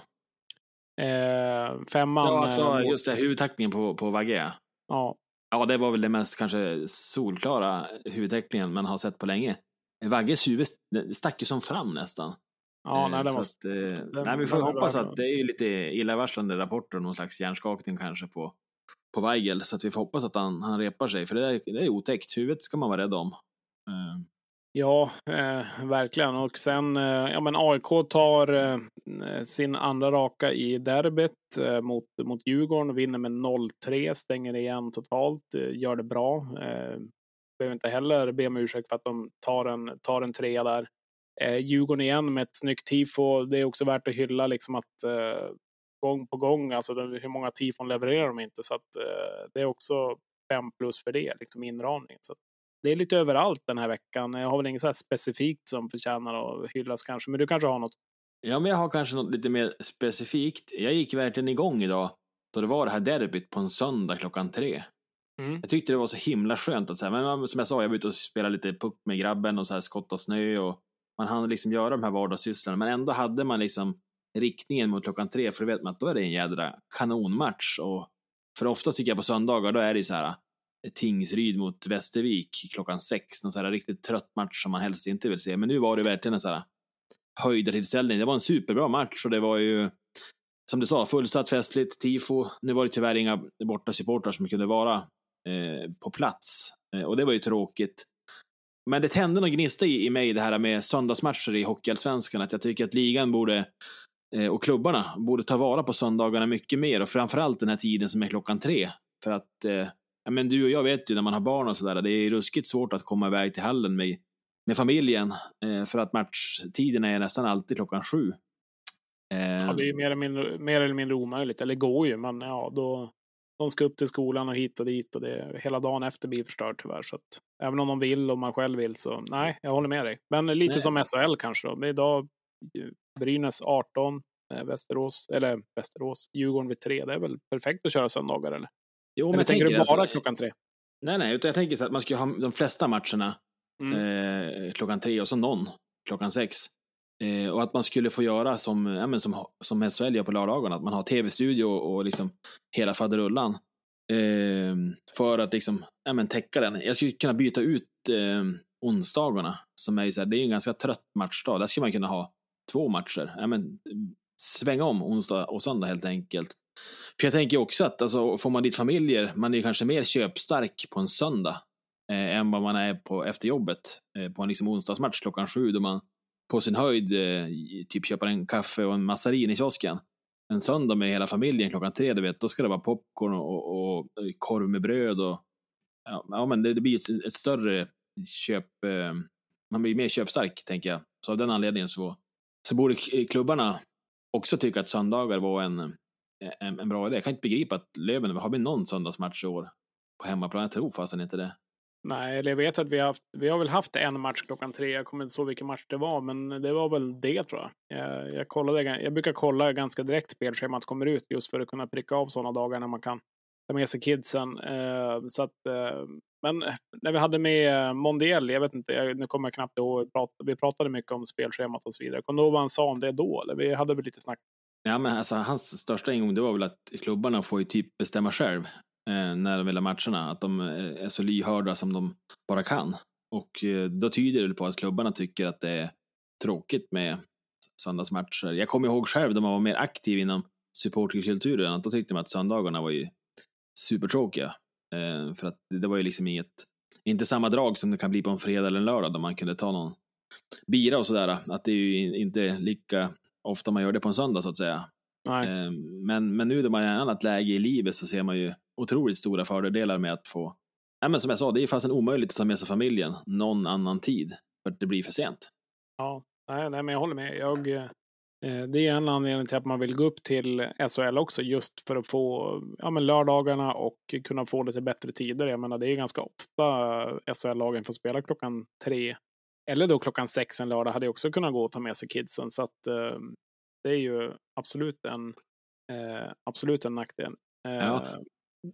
Eh, femman. Ja, alltså eh, just det, huvudtackningen på, på Vagge. ja, Ja, det var väl det mest kanske solklara huvudteckningen man har sett på länge. Vagges huvud st- stack ju som fram nästan. ja Eh, nej, den så var, att, eh, den nej, vi får hoppas att det är lite illavarslande rapporter, någon slags hjärnskakning kanske på, på Weigel, så att vi får hoppas att han, han repar sig, för det är, det är otäckt. Huvudet ska man vara rädd om. Eh, Ja, eh, verkligen. Och sen, eh, ja men AIK tar eh, sin andra raka i derbyt eh, mot, mot Djurgården och vinner med 0-3, stänger igen totalt, eh, gör det bra. Eh, behöver inte heller be om ursäkt för att de tar en, tar en trea där. Eh, Djurgården igen med ett snyggt tifo. Det är också värt att hylla liksom att eh, gång på gång, alltså de, hur många tifon levererar de inte? Så att eh, det är också fem plus för det, liksom inramningen. Så att det är lite överallt den här veckan. Jag har väl inget så här specifikt som förtjänar att hyllas kanske, men du kanske har något? Ja, men jag har kanske något lite mer specifikt. Jag gick verkligen igång idag då det var det här derbyt på en söndag klockan tre. Mm. Jag tyckte det var så himla skönt att så här, men som jag sa, jag var ute och spelade lite puck med grabben och så här skotta snö och man hann liksom göra de här vardagssysslorna, men ändå hade man liksom riktningen mot klockan tre, för då vet man att då är det en jädra kanonmatch. Och för ofta tycker jag på söndagar, då är det ju så här Tingsryd mot Västervik klockan sex, någon så här riktigt trött match som man helst inte vill se. Men nu var det verkligen en så här höjdartillställning. Det var en superbra match och det var ju som du sa, fullsatt festligt, tifo. Nu var det tyvärr inga borta supportrar som kunde vara eh, på plats eh, och det var ju tråkigt. Men det tände någon gnista i, i mig det här med söndagsmatcher i Hockeyallsvenskan, att jag tycker att ligan borde eh, och klubbarna borde ta vara på söndagarna mycket mer och framförallt den här tiden som är klockan tre. För att, eh, ja, men du och jag vet ju när man har barn och sådär, det är ruskigt svårt att komma iväg till hallen med, med familjen eh, för att matchtiderna är nästan alltid klockan sju. Eh, Ja, det är ju mer eller, mindre, mer eller mindre omöjligt. Eller går ju, men ja, då, de ska upp till skolan och hit och dit och det, hela dagen efter blir förstörd tyvärr. Så att, även om de vill och man själv vill så nej, jag håller med dig. Men lite Nej. som SHL kanske då. Men idag ju, Brynäs 18, eh, Västerås, eller Västerås, Djurgården vid 3. Det är väl perfekt att köra söndagar eller? Jo, men jag tänker du tänker bara alltså- klockan tre? Nej, nej, utan jag tänker så att man ska ha de flesta matcherna Mm. eh, klockan tre och så någon klockan sex. Eh, och att man skulle få göra som, ja, men som, som SHL gör på lördagarna, att man har tv-studio och, liksom hela faderullan. Eh, för att liksom, ja, men täcka den. Jag skulle kunna byta ut eh, onsdagarna, som är så här, det är en ganska trött matchdag. Där skulle man kunna ha två matcher. Ja, men, svänga om onsdag och söndag helt enkelt. För jag tänker också att alltså, får man dit familjer, man är ju kanske mer köpstark på en söndag eh, än vad man är på efter jobbet eh, på en liksom, onsdagsmatch klockan sju då man på sin höjd eh, typ köper en kaffe och en massarin i kiosken. En söndag med hela familjen klockan tre, du vet, då ska det vara popcorn och, och, och eh, korv med bröd och ja, ja men det, det blir ett, ett större köp, eh, man blir mer köpstark tänker jag. Så av den anledningen så, så borde klubbarna också tycka att söndagar var en, en, en bra idé. Jag kan inte begripa att Löven, har vi någon söndagsmatch i år på hemmaplan? Jag tror fasen inte det. Nej, eller jag vet att vi har, haft, vi har väl haft en match klockan tre. Jag kommer inte ihåg vilken match det var, men det var väl det tror jag. Jag, jag, kollade, jag brukar kolla ganska direkt spelschemat kommer ut just för att kunna pricka av sådana dagar när man kan ta med sig kidsen. Eh, så att, eh, men när vi hade med Mondiel, jag vet inte, jag, nu kommer jag knappt ihåg, vi pratade mycket om spelschemat och så vidare. Kommer du ihåg vad han sa om det då? Eller vi hade väl lite snack? Ja, men alltså, hans största ingång det var väl att klubbarna får ju typ bestämma själv eh, när de vill ha matcherna. Att de eh, är så lyhörda som de bara kan. Och eh, då tyder det på att klubbarna tycker att det är tråkigt med söndagsmatcher. Jag kommer ihåg själv när man var mer aktiv inom supporterkulturen, att då tyckte man att söndagarna var ju supertråkiga. Eh, för att det var ju liksom inget, inte samma drag som det kan bli på en fredag eller en lördag då man kunde ta någon bira och sådär. Att det är ju inte lika ofta man gör det på en söndag så att säga. Eh, Men, men nu när man är i ett annat läge i livet så ser man ju otroligt stora fördelar med att få, ja, men som jag sa, det är fast omöjligt att ta med sig familjen någon annan tid för att det blir för sent. Ja, nej, nej, men jag håller med. Jag, eh, det är en anledning till att man vill gå upp till SHL också, just för att få ja, men lördagarna och kunna få lite bättre tider. Jag menar, det är ganska ofta SHL-lagen får spela klockan tre. Eller då klockan sex en lördag hade jag också kunnat gå och ta med sig kidsen. Så att eh, det är ju absolut en, eh, absolut en nackdel. Eh, Ja.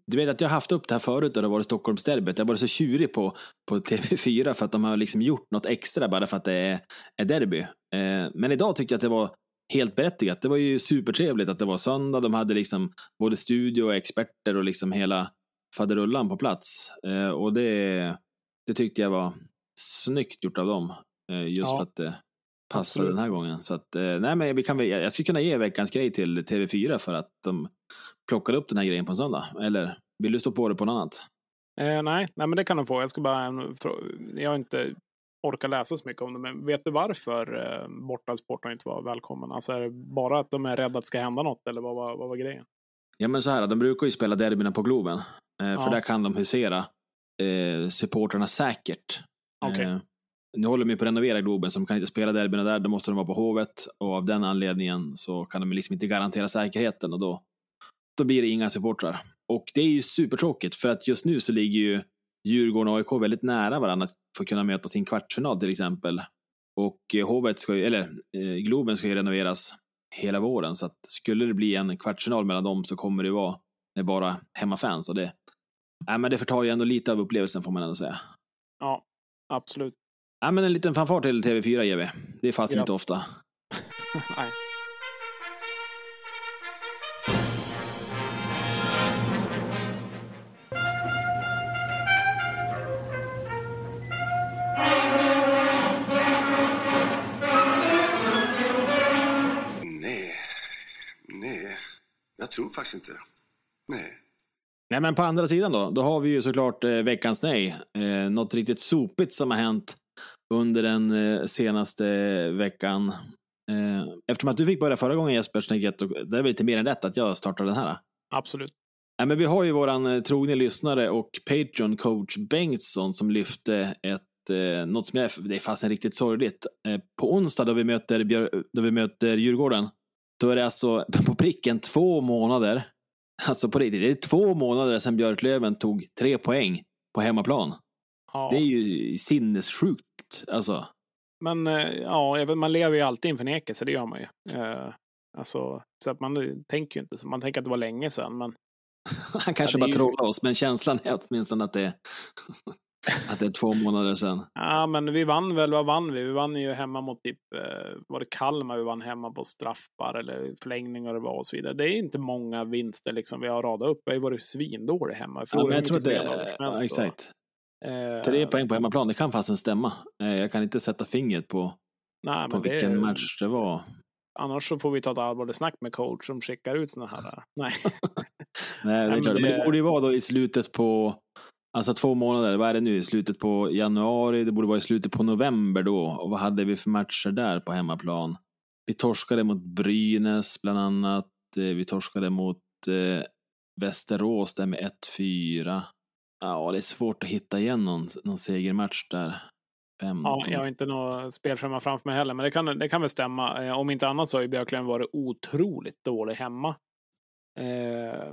Du vet att jag har haft upp det här förut när det var Stockholmsderbyt. Jag var så tjurig på, på TV4 för att de har liksom gjort något extra bara för att det är, är derby. Eh, men idag tyckte jag att det var helt berättigat. Det var ju supertrevligt att det var söndag. De hade liksom både studio och experter och liksom hela faderullan på plats. Eh, och det, det tyckte jag var snyggt gjort av dem. Eh, just Ja, för att det passade absolut. den här gången. Så att, eh, nej, men vi kan, väl- jag skulle kunna ge veckans grej till TV4 för att de plockade upp den här grejen på en söndag. Eller vill du stå på det på något annat? Eh, nej, nej, men det kan du få. Jag ska bara jag har inte orkat läsa så mycket om det, men vet du varför eh, bortasporten inte var välkommen? Alltså är det bara att de är rädda att det ska hända något eller vad var, vad var grejen? Ja men så här, de brukar ju spela derbyna på Globen. Eh, Ja. För där kan de husera eh, supportrarna säkert. Okej. Eh, nu håller de ju på att renovera Globen, så de kan inte spela derbyna där. Då måste de vara på Hovet. Och av den anledningen så kan de liksom inte garantera säkerheten. Och då, då blir det inga supportrar. Och det är ju supertråkigt, för att just nu så ligger ju Djurgården och AIK väldigt nära varandra att få kunna möta sin kvartsfinal till exempel. Och eh, Hovet ska ju, eller eh, Globen ska ju renoveras hela våren, så att skulle det bli en kvartsfinal mellan dem så kommer det vara med bara hemmafans. Och det, nej, men det förtar ju ändå lite av upplevelsen får man ändå säga. Ja, absolut. Ja, men en liten fanfar till TV4 ger vi. Det är fasen Ja. inte ofta. nej. Nej, nej. faktiskt inte. Nej. Nej, men på andra sidan då, då har vi ju såklart eh, veckans nej. Eh, något riktigt sopigt som har hänt under den eh, senaste veckan. Eh, eftersom att du fick börja förra gången Jesper, att det är väl lite mer än rätt att jag startar den här. Absolut. Nej, men vi har ju våran eh, trogne lyssnare och Patreon coach Bengtsson som lyfte ett eh, något som är, det är fasen riktigt sorgligt. Eh, på onsdag då vi möter, då vi möter Djurgården, då är det alltså på pricken två månader, alltså på riktigt, det är två månader sedan Björklöven tog tre poäng på hemmaplan. Ja. Det är ju sinnessjukt, alltså. Men eh, ja, man lever ju alltid i en förnekelse, det gör man ju. Eh, alltså, så att man tänker ju inte så. Man tänker att det var länge sedan, men Han kanske Ja, bara ju- trollar oss, men känslan är åtminstone att det att det är två månader sedan. Ja, men vi vann väl, vad vann vi? Vi vann ju hemma mot typ, eh, var det Kalmar vi vann hemma på straffar eller förlängningar och vad och så vidare. Det är inte många vinster liksom vi har radat upp. Vi har ju varit svindåliga hemma. Ja, men jag tror att det som ja, exakt. eh, Tre poäng på hemmaplan, det kan fasen stämma. Eh, Jag kan inte sätta fingret på, Nej, på men det, vilken match det var. Annars så får vi ta ett allvarligt snack med coach som skickar ut såna här. Nej. Nej, det är klart. Men det det- borde ju vara då i slutet på, alltså två månader, vad är det nu, slutet på januari, det borde vara i slutet på november då. Och vad hade vi för matcher där på hemmaplan? Vi torskade mot Brynäs bland annat, Eh, vi torskade mot eh, Västerås där med 1-4. Ja, det är svårt att hitta igen någon, någon segermatch där. 15. Ja, jag har inte något spelschema framför mig heller, men det kan, det kan väl stämma. Eh, om inte annat så har ju Björklöven varit otroligt dålig hemma. Eh,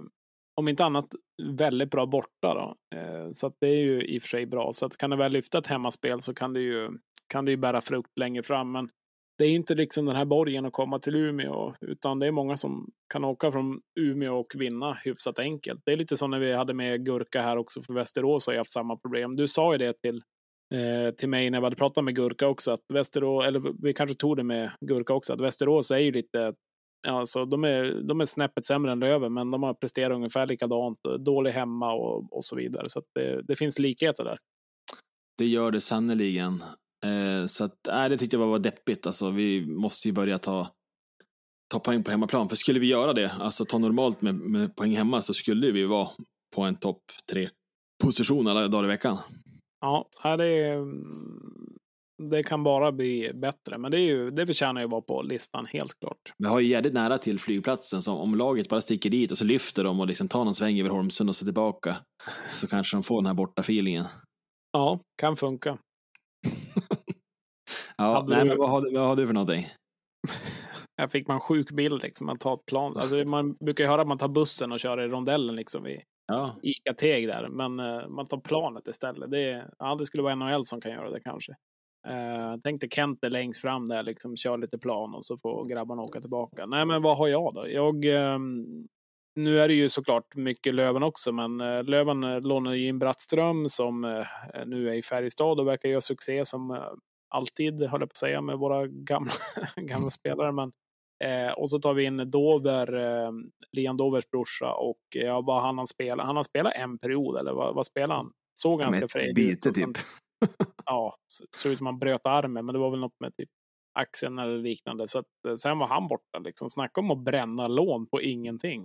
om inte annat väldigt bra borta då. Eh, så att det är ju i och för sig bra. Så att kan det väl lyfta ett hemmaspel så kan det ju, kan det ju bära frukt längre fram. Men det är inte liksom den här borgen att komma till Umeå, utan det är många som kan åka från Umeå och vinna hyfsat enkelt. Det är lite som när vi hade med Gurka här också, för Västerås har ju haft samma problem. Du sa ju det till eh, till mig när vi hade pratat med Gurka också, att Västerås, eller vi kanske tog det med Gurka också, att Västerås är ju lite, alltså de är, de är snäppet sämre än Löven, men de har presterat ungefär likadant, dålig hemma och, och så vidare. Så det, det finns likheter där. Det gör det sannerligen. Eh, så att, äh, det tyckte jag var deppigt. Alltså, vi måste ju börja ta, ta poäng på hemmaplan. För skulle vi göra det, alltså ta normalt med, med poäng hemma, så skulle vi vara på en topp tre position alla dagar i veckan. Ja, det, är, det kan bara bli bättre, men det, är ju, det förtjänar ju att vara på listan helt klart. Vi har ju jävligt nära till flygplatsen, så om laget bara sticker dit och så lyfter de och liksom tar någon sväng över Holmsund och så tillbaka, så kanske de får den här borta feelingen. Ja, kan funka. Ja, nej, du- men vad har, du- vad har du för någonting? Här fick man sjuk bild, liksom. man tar ett plan. Alltså, man brukar ju höra att man tar bussen och kör i rondellen liksom, vid Ja, Ica-Teg där, men eh, man tar planet istället. Det, är, ja, det skulle vara NHL som kan göra det kanske. Uh, tänkte Kent är längst fram där, liksom kör lite plan och så får grabbarna åka tillbaka. Nej, men vad har jag då? Jag, ehm, nu är det ju såklart mycket Löven också, men uh, Löven uh, lånar ju in Brattström som eh, nu är i Färjestad och verkar göra succé som eh, alltid, höll jag på att säga, med våra gamla, gamla spelare. Men Eh, och så tar vi in Dover, eh, Lian Dovers brorsa och eh, ja, vad han har spelat. Han har spelat en period, eller vad, vad spelar han? Såg ganska frejdig byte ut. sen- typ. Ja, så- såg ut som han bröt armen, men det var väl något med typ axeln eller liknande. Så att, eh, sen var han borta. Liksom. Snacka om att bränna lån på ingenting.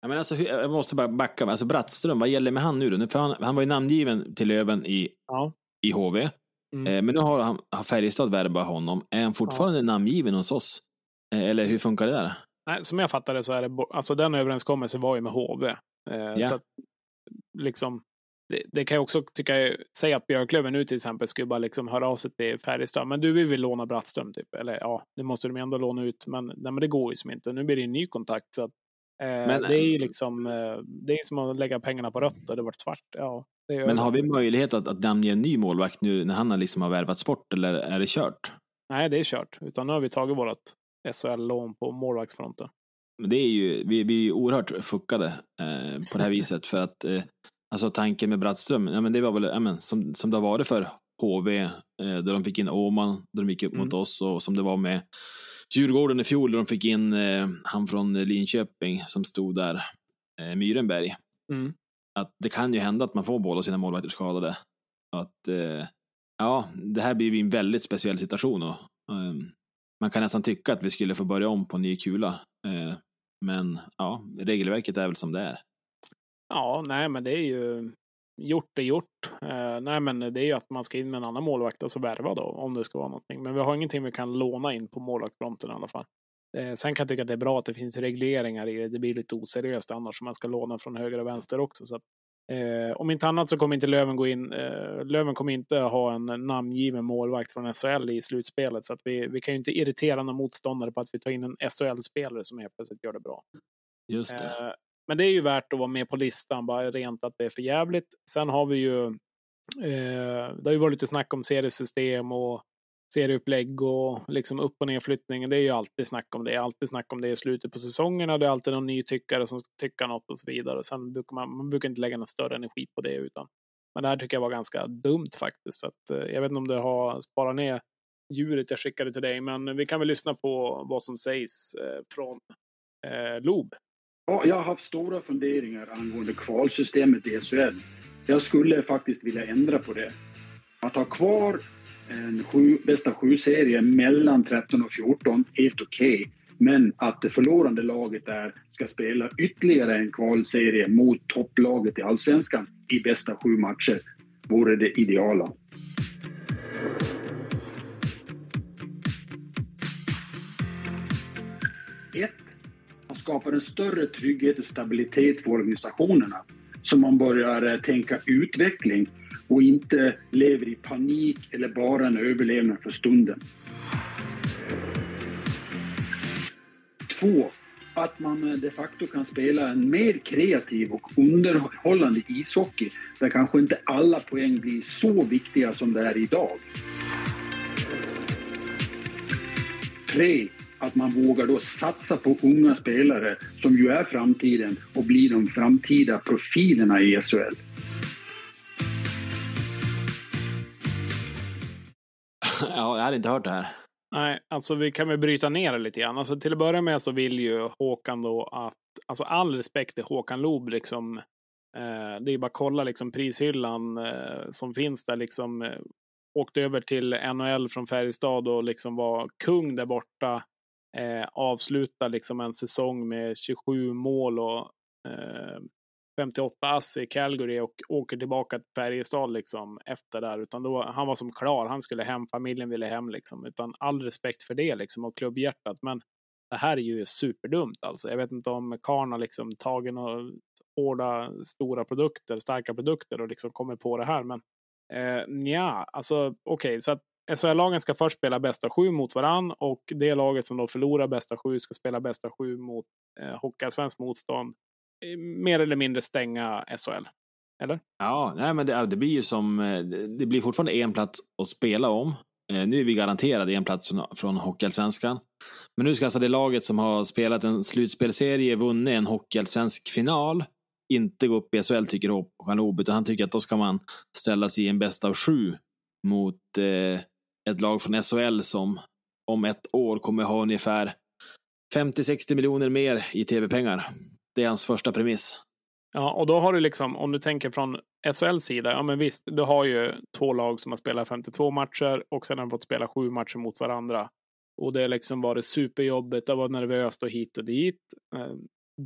Ja, men alltså, jag måste bara backa. Alltså Brattström, vad gäller med han nu då? För han, han var ju namngiven till Löven i, Ja. i HV. Mm. Eh, men nu har, han, har Färjestad värvat honom. Är han fortfarande namngiven hos oss? Eh, eller hur funkar det där? Nej, som jag fattar det så är det, alltså den överenskommelsen var ju med HV. Eh, Ja. Så att, liksom, det, det kan jag också tycka, säga att Björklöven nu till exempel skulle bara liksom höra av sig till Färjestad. Men du, vi vill låna Brattström typ. Eller ja, nu måste de ändå låna ut. Men, nej, men det går ju som inte. Nu blir det en ny kontakt. Så att, eh, Men- det är ju liksom, eh, det är som att lägga pengarna på rött och det vart svart. Ja, det Men har vi möjlighet att, att namnge en ny målvakt nu när han liksom har värvats bort eller är det kört? Nej, det är kört. Utan nu har vi tagit vårt SHL-lån på målvaktsfronten. Men det är ju, vi, vi är ju oerhört fuckade eh, på det här viset för att eh, alltså tanken med Brattström, ja, men det var väl ja, men, som, som det har varit för HV, eh, där de fick in Åman, där de gick upp mot Mm. oss och som det var med Djurgården i fjol, där de fick in eh, han från Linköping som stod där, eh, Myrenberg. Mm. Att det kan ju hända att man får båda sina målvakter skadade. Att, eh, ja, det här blir en väldigt speciell situation. Och, eh, man kan nästan tycka att vi skulle få börja om på ny kula. Eh, Men ja, regelverket är väl som det är. Ja, nej, men det är ju gjort är gjort. Eh, nej, men det är ju att man ska in med en annan målvakt, alltså värva då, om det ska vara någonting. Men vi har ingenting vi kan låna in på målvaktsfronten i alla fall. Eh, sen kan jag tycka att det är bra att det finns regleringar i det. Det blir lite oseriöst annars om man ska låna från höger och vänster också. Så att, eh, om inte annat så kommer inte Löven gå in. Eh, Löven kommer inte ha en namngiven målvakt från SHL i slutspelet, så att vi, vi kan ju inte irritera någon motståndare på att vi tar in en SHL-spelare som helt plötsligt gör det bra. Just det. Men det är ju värt att vara med på listan, bara rent att det är för jävligt. Sen har vi ju, eh, det har ju varit lite snack om seriesystem och serieupplägg och liksom upp och nerflyttning. Det är ju alltid snack om det. Alltid snack om det i slutet på säsongerna. Det är alltid någon ny tyckare som ska tycka något och så vidare. Sen brukar man, man brukar inte lägga någon större energi på det. utan Men det här tycker jag var ganska dumt faktiskt. Så att, eh, jag vet inte om det har sparat ner djuret jag skickade till dig, men vi kan väl lyssna på vad som sägs eh, från eh, Lob. Ja, jag har haft stora funderingar angående kvalsystemet i SHL. Jag skulle faktiskt vilja ändra på det. Att ha kvar en sju, bästa sju-serie mellan 13 och 14, helt okej. Okay. Men att det förlorande laget där ska spela ytterligare en kvalserie mot topplaget i Allsvenskan i bästa sju matcher vore det ideala. Ett, skapar en större trygghet och stabilitet för organisationerna. Så man börjar eh, tänka utveckling och inte lever i panik eller bara en överlevnad för stunden. Två, att man eh, de facto kan spela en mer kreativ och underhållande ishockey där kanske inte alla poäng blir så viktiga som det är idag. Tre, att man vågar då satsa på unga spelare som ju är framtiden och blir de framtida profilerna i SHL. Ja, jag hade inte hört det här. Nej, alltså vi kan väl bryta ner det lite grann. Alltså till att börja med så vill ju Håkan då att, alltså all respekt till Håkan Loob liksom. Eh, det är bara att kolla liksom prishyllan eh, som finns där liksom. Eh, åkte över till NHL från Färjestad och liksom var kung där borta. Eh, avsluta liksom en säsong med 27 mål och eh, 58 ass i Calgary och åker tillbaka till Färjestad liksom efter där. Utan då, han var som klar, han skulle hem, familjen ville hem liksom. Utan all respekt för det liksom och klubbhjärtat. Men det här är ju superdumt alltså. Jag vet inte om Karn har liksom tagit några hårda, stora produkter, starka produkter och liksom kommer på det här. Men eh, ja, alltså okej, okay, så att SHL-lagen ska först spela bästa sju mot varann och det laget som då förlorar bästa sju ska spela bästa sju mot eh, Hockeyallsvenskt motstånd. Eh, mer eller mindre stänga SHL. Eller? Ja, nej, men det, det blir ju som, eh, det blir fortfarande en plats att spela om. Eh, nu är vi garanterade en plats från, från Hockeyallsvenskan. Men nu ska alltså det laget som har spelat en slutspelserie, vunnit en Hockeyallsvensk final, inte gå upp i SHL tycker Håkan Loob, utan han tycker att då ska man ställa sig i en bästa av sju mot eh, ett lag från SHL som om ett år kommer ha ungefär 50-60 miljoner mer i tv-pengar. Det är hans första premiss. Ja, och då har du liksom, om du tänker från SHLs sida, ja men visst, du har ju två lag som har spelat 52 matcher och sedan har fått spela sju matcher mot varandra. Och det har liksom varit superjobbigt, det har varit nervöst och hit och dit. Eh,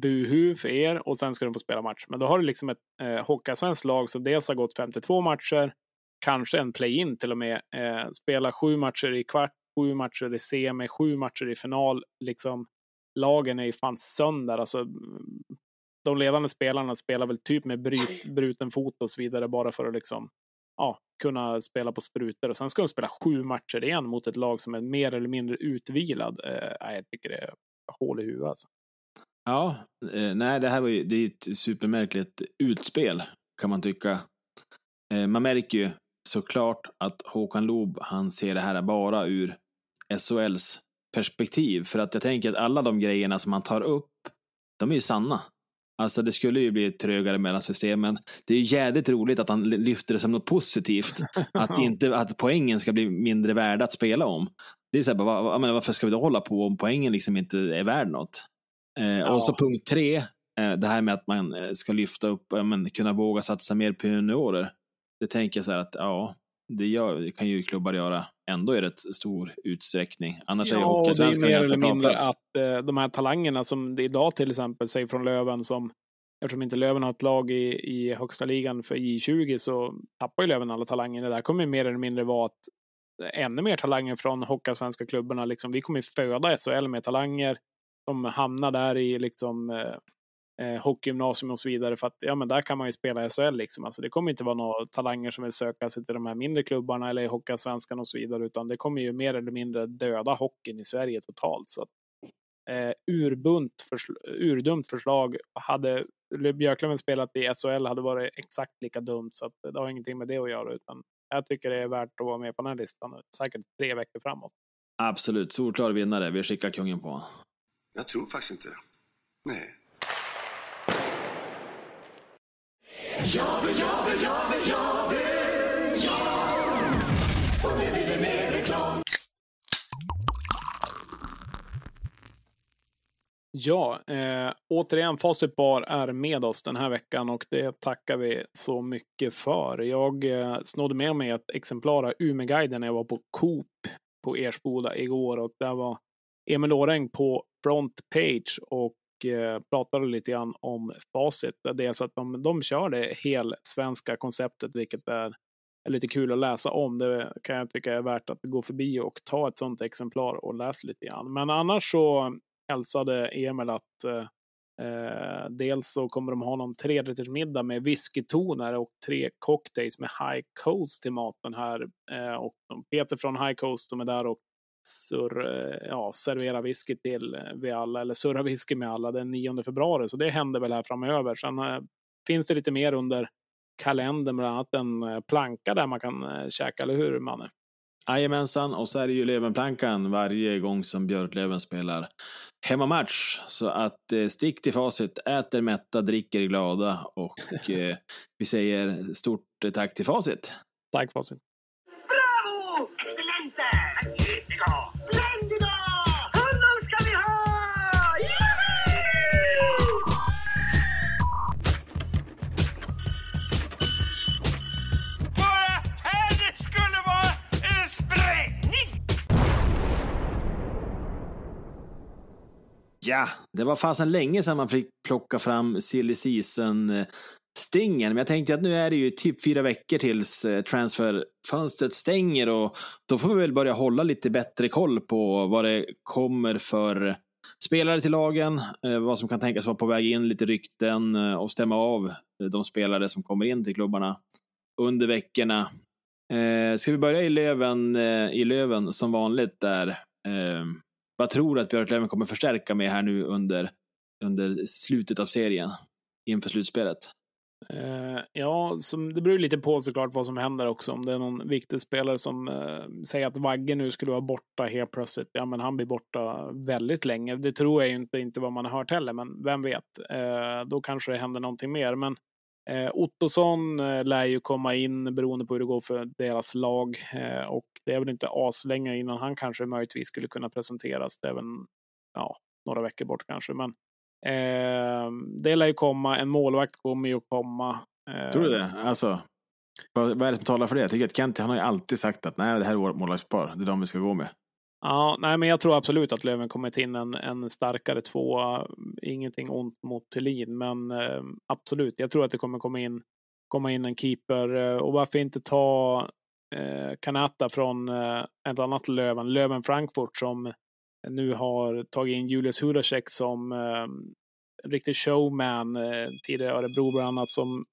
buhu för er och sen ska de få spela match. Men då har du liksom ett eh, Hockeyallsvenskt lag som dels har gått 52 matcher, kanske en play-in till och med, eh, spela sju matcher i kvart, sju matcher i semi, sju matcher i final. Liksom, lagen är ju fan sönder. Alltså, de ledande spelarna spelar väl typ med bryt, bruten fot och så vidare bara för att liksom, ja, kunna spela på sprutor. Och sen ska de spela sju matcher igen mot ett lag som är mer eller mindre utvilad. Eh, jag tycker det är hål i huvudet. Alltså. Ja, eh, nej, det här var ju det är ett supermärkligt utspel kan man tycka. Eh, man märker ju såklart att Håkan Loob, han ser det här bara ur SHLs perspektiv. För att jag tänker att alla de grejerna som han tar upp, de är ju sanna. Alltså det skulle ju bli trögare mellan systemen. Det är ju jävligt roligt att han lyfter det som något positivt. Att, inte, att poängen ska bli mindre värda att spela om. Det är så här, var, menar, varför ska vi då hålla på om poängen liksom inte är värd något? Eh, ja. Och så punkt tre, eh, det här med att man eh, ska lyfta upp, men, kunna våga satsa mer på juniorer. Det tänker jag så här att ja, det, gör, det kan ju klubbar göra ändå i rätt stor utsträckning. Annars är ju Ja, är en mer ganska bra plats. att eh, de här talangerna som det idag till exempel, säg från Löven som Eftersom inte Löven har ett lag i, i högsta ligan för J20 så tappar ju Löven alla talanger. Det där kommer ju mer eller mindre vara att ännu mer talanger från Hockeyallsvenska klubbarna. Liksom, vi kommer ju föda SHL med talanger som hamnar där i liksom, eh, hockeygymnasium och så vidare. För att ja, men där kan man ju spela i SHL. Liksom. Alltså, det kommer inte vara några talanger som vill söka sig till de här mindre klubbarna eller i Hockeyallsvenskan och så vidare. Utan det kommer ju mer eller mindre döda hockeyn i Sverige totalt. Så att, eh, urbunt försl- urdumt förslag. Hade Björklöven spelat i SHL hade varit exakt lika dumt. Så att det har ingenting med det att göra. Utan jag tycker det är värt att vara med på den här listan. Säkert tre veckor framåt. Absolut, solklar vinnare. Vi skickar kungen på. Jag tror faktiskt inte. Nej. Ja, eh, återigen Facit Bar är med oss den här veckan och det tackar vi så mycket för. Jag eh, snodde med mig ett exemplar av Umeguiden när jag var på Coop på Ersboda igår och där var Emil Åreng på front page och Eh, pratade lite grann om Facit. Dels att de, de kör det hel svenska konceptet, vilket är, är lite kul att läsa om. Det kan jag tycka är värt att gå förbi och ta ett sånt exemplar och läsa lite grann. Men annars så hälsade Emil att eh, eh, dels så kommer de ha någon trerättersmiddag med whiskytoner och tre cocktails med High Coast till maten här. Eh, och Peter från High Coast de är där och sur, eh, ja, serverar whisky till eh, vi alla, eller surrar whisky med alla den 9 februari. Så det händer väl här framöver. Sen eh, finns det lite mer under kalendern, bland annat en eh, planka där man kan eh, käka, eller hur Manne? Jajamensan, och så är det ju Lövenplankan varje gång som Björklöven spelar hemmamatch. Så att eh, stick till facit, äter mätta, dricker glada och eh, vi säger stort tack till facit. Tack Facit. Ja, det var fasen länge sedan man fick plocka fram silly season stingen. Men jag tänkte att nu är det ju typ fyra veckor tills eh, transferfönstret stänger och då får vi väl börja hålla lite bättre koll på vad det kommer för spelare till lagen, eh, vad som kan tänkas vara på väg in, lite rykten eh, och stämma av de spelare som kommer in till klubbarna under veckorna. Ska vi börja i Löven, i Löven som vanligt där? Vad tror du att Björklöven kommer förstärka med här nu under, under slutet av serien inför slutspelet? Uh, ja, som, det beror ju lite på såklart vad som händer också. Om det är någon viktig spelare som uh, säger att Vagge nu skulle vara borta helt plötsligt. Ja, men han blir borta väldigt länge. Det tror jag ju inte, inte vad man har hört heller, men vem vet? Uh, då kanske det händer någonting mer. Men eh, Ottosson eh, lär ju komma in beroende på hur det går för deras lag. Eh, och det är väl inte aslänge innan han kanske möjligtvis skulle kunna presenteras. Det är väl ja, några veckor bort kanske. Men Eh, det lär ju komma. En målvakt kommer ju att komma. Tror du det? Alltså, vad är det som talar för det? Jag tycker att Kent han har ju alltid sagt att nej, det här är vårt målvaktspar. Det är de vi ska gå med. Ja, nej, men jag tror absolut att Löven kommer till in en, en starkare tvåa. Ingenting ont mot Thelin, men eh, absolut. Jag tror att det kommer komma in, komma in en keeper. Eh, och varför inte ta eh, Kanata från eh, ett annat Löven, Löven Frankfurt, som nu har tagit in Julius Hudacek som eh, riktig showman. Eh, tidigare Örebro bland annat som,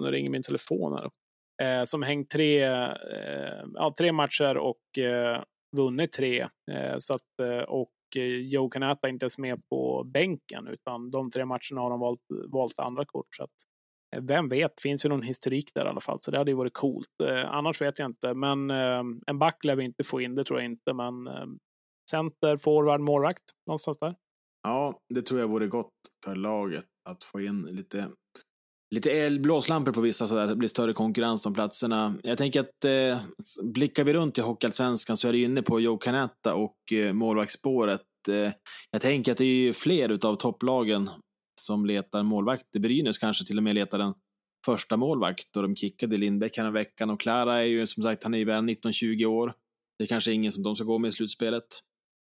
nu ringer min telefon här, eh, som hängt tre, eh, ja, tre matcher och eh, vunnit tre. Eh, så att, eh, och eh, Joe Kanata inte ens med på bänken utan de tre matcherna har de valt, valt andra kort. Så att, eh, vem vet, finns ju någon historik där i alla fall, så det hade ju varit coolt. Eh, annars vet jag inte, men eh, en back lär vi inte få in, det tror jag inte, men eh, center, forward, målvakt, någonstans där. Ja, det tror jag vore gott för laget att få in lite, lite blåslampor på vissa så det blir större konkurrens om platserna. Jag tänker att eh, blickar vi runt i Hockeyallsvenskan så är det inne på Joe Canetta och eh, målvaktsspåret. Eh, jag tänker att det är ju fler utav topplagen som letar målvakt. Brynäs kanske till och med letar en första målvakt och de kickade Lindbäck här veckan och Klara är ju som sagt, han är ju väl 19-20 år. Det är kanske ingen som de ska gå med i slutspelet.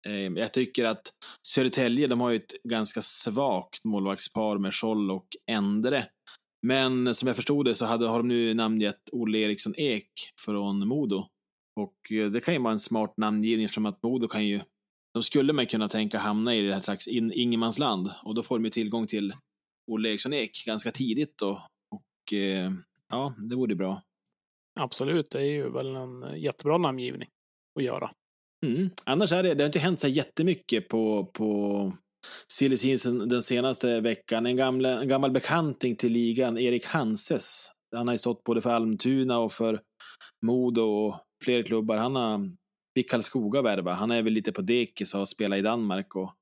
Eh, jag tycker att Södertälje, de har ju ett ganska svagt målvaktspar med Scholl och Endre. Men som jag förstod det så hade, har de nu namngett Olle Eriksson Ek från Modo. Och eh, det kan ju vara en smart namngivning eftersom att Modo kan ju, de skulle man kunna tänka hamna i det här slags in, ingenmansland och då får de ju tillgång till Olle Eriksson Ek ganska tidigt då. Och eh, ja, det vore bra. Absolut, det är ju väl en jättebra namngivning att göra. Mm. Annars är det, det har inte hänt så jättemycket på, på silly den senaste veckan. En, gamla, en gammal bekanting till ligan, Erik Hanses. Han har ju stått både för Almtuna och för Modo och fler klubbar. Han har fick Karlskoga värva. Han är väl lite på dekis och har spelat i Danmark och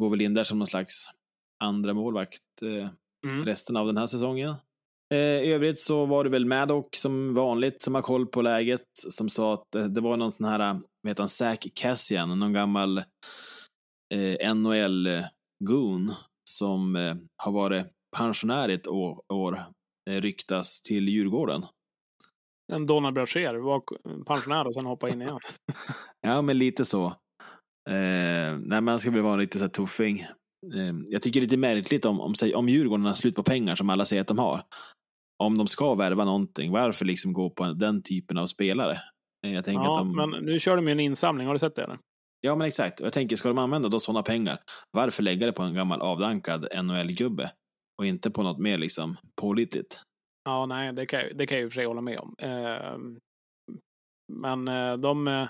går väl in där som någon slags andra målvakt eh, Mm. resten av den här säsongen. Eh, I övrigt så var det väl Maddock som vanligt som har koll på läget som sa att eh, det var någon sån här, vad heter han, Zack Cassian, någon gammal eh, NHL-goon som eh, har varit pensionär ett år, år eh, ryktas till Djurgården. En Donald Brascher, var pensionär och sen hoppa in igen. Ja, men lite så. Eh, nej, man ska väl vara en riktig så här tuffing. Eh, jag tycker det är lite märkligt om, om, om Djurgården har slut på pengar som alla säger att de har. Om de ska värva någonting, varför liksom gå på den typen av spelare? Eh, jag tänker Ja, att de... men nu kör de ju en insamling, har du sett det? Eller? Ja, men exakt. Och jag tänker, ska de använda då sådana pengar, varför lägga det på en gammal avdankad NHL-gubbe? Och inte på något mer liksom pålitligt? Ja, nej, det kan, jag- det kan jag ju för sig hålla med om. Ehm, eh, men de, eh,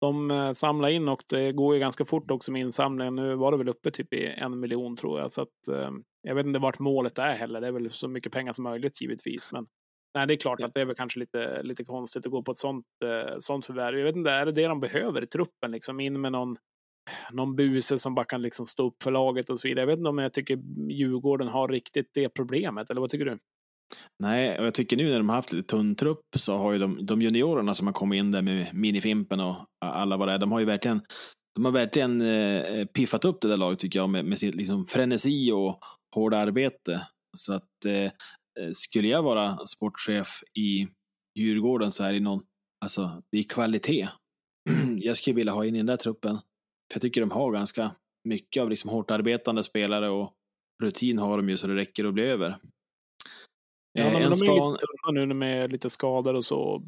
de eh, samlar in och det går ju ganska fort också med insamlingen. Nu var det väl uppe typ i en miljon tror jag. Så att, eh, jag vet inte vart målet är heller. Det är väl så mycket pengar som möjligt givetvis. Men nej, det är klart att det är väl kanske lite, lite konstigt att gå på ett sånt, eh, sånt förvärv. Jag vet inte, är det det de behöver i truppen? Liksom in med någon någon buse som bara kan liksom stå upp för laget och så vidare. Jag vet inte om jag tycker Djurgården har riktigt det problemet, eller vad tycker du? Nej, och jag tycker nu när de har haft lite tunn trupp så har ju de, de juniorerna som har kommit in där med Minifimpen och alla vad det är, de har ju verkligen de har verkligen eh, piffat upp det där laget tycker jag med, med sin liksom, frenesi och hårda arbete. Så att eh, skulle jag vara sportchef i Djurgården så är det någon, alltså det är kvalitet. jag skulle vilja ha in i den där truppen. För jag tycker de har ganska mycket av liksom hårt arbetande spelare och rutin har de ju så det räcker att bli över. Ja, Eh, men en de är span- lite tunna nu med lite skador och så.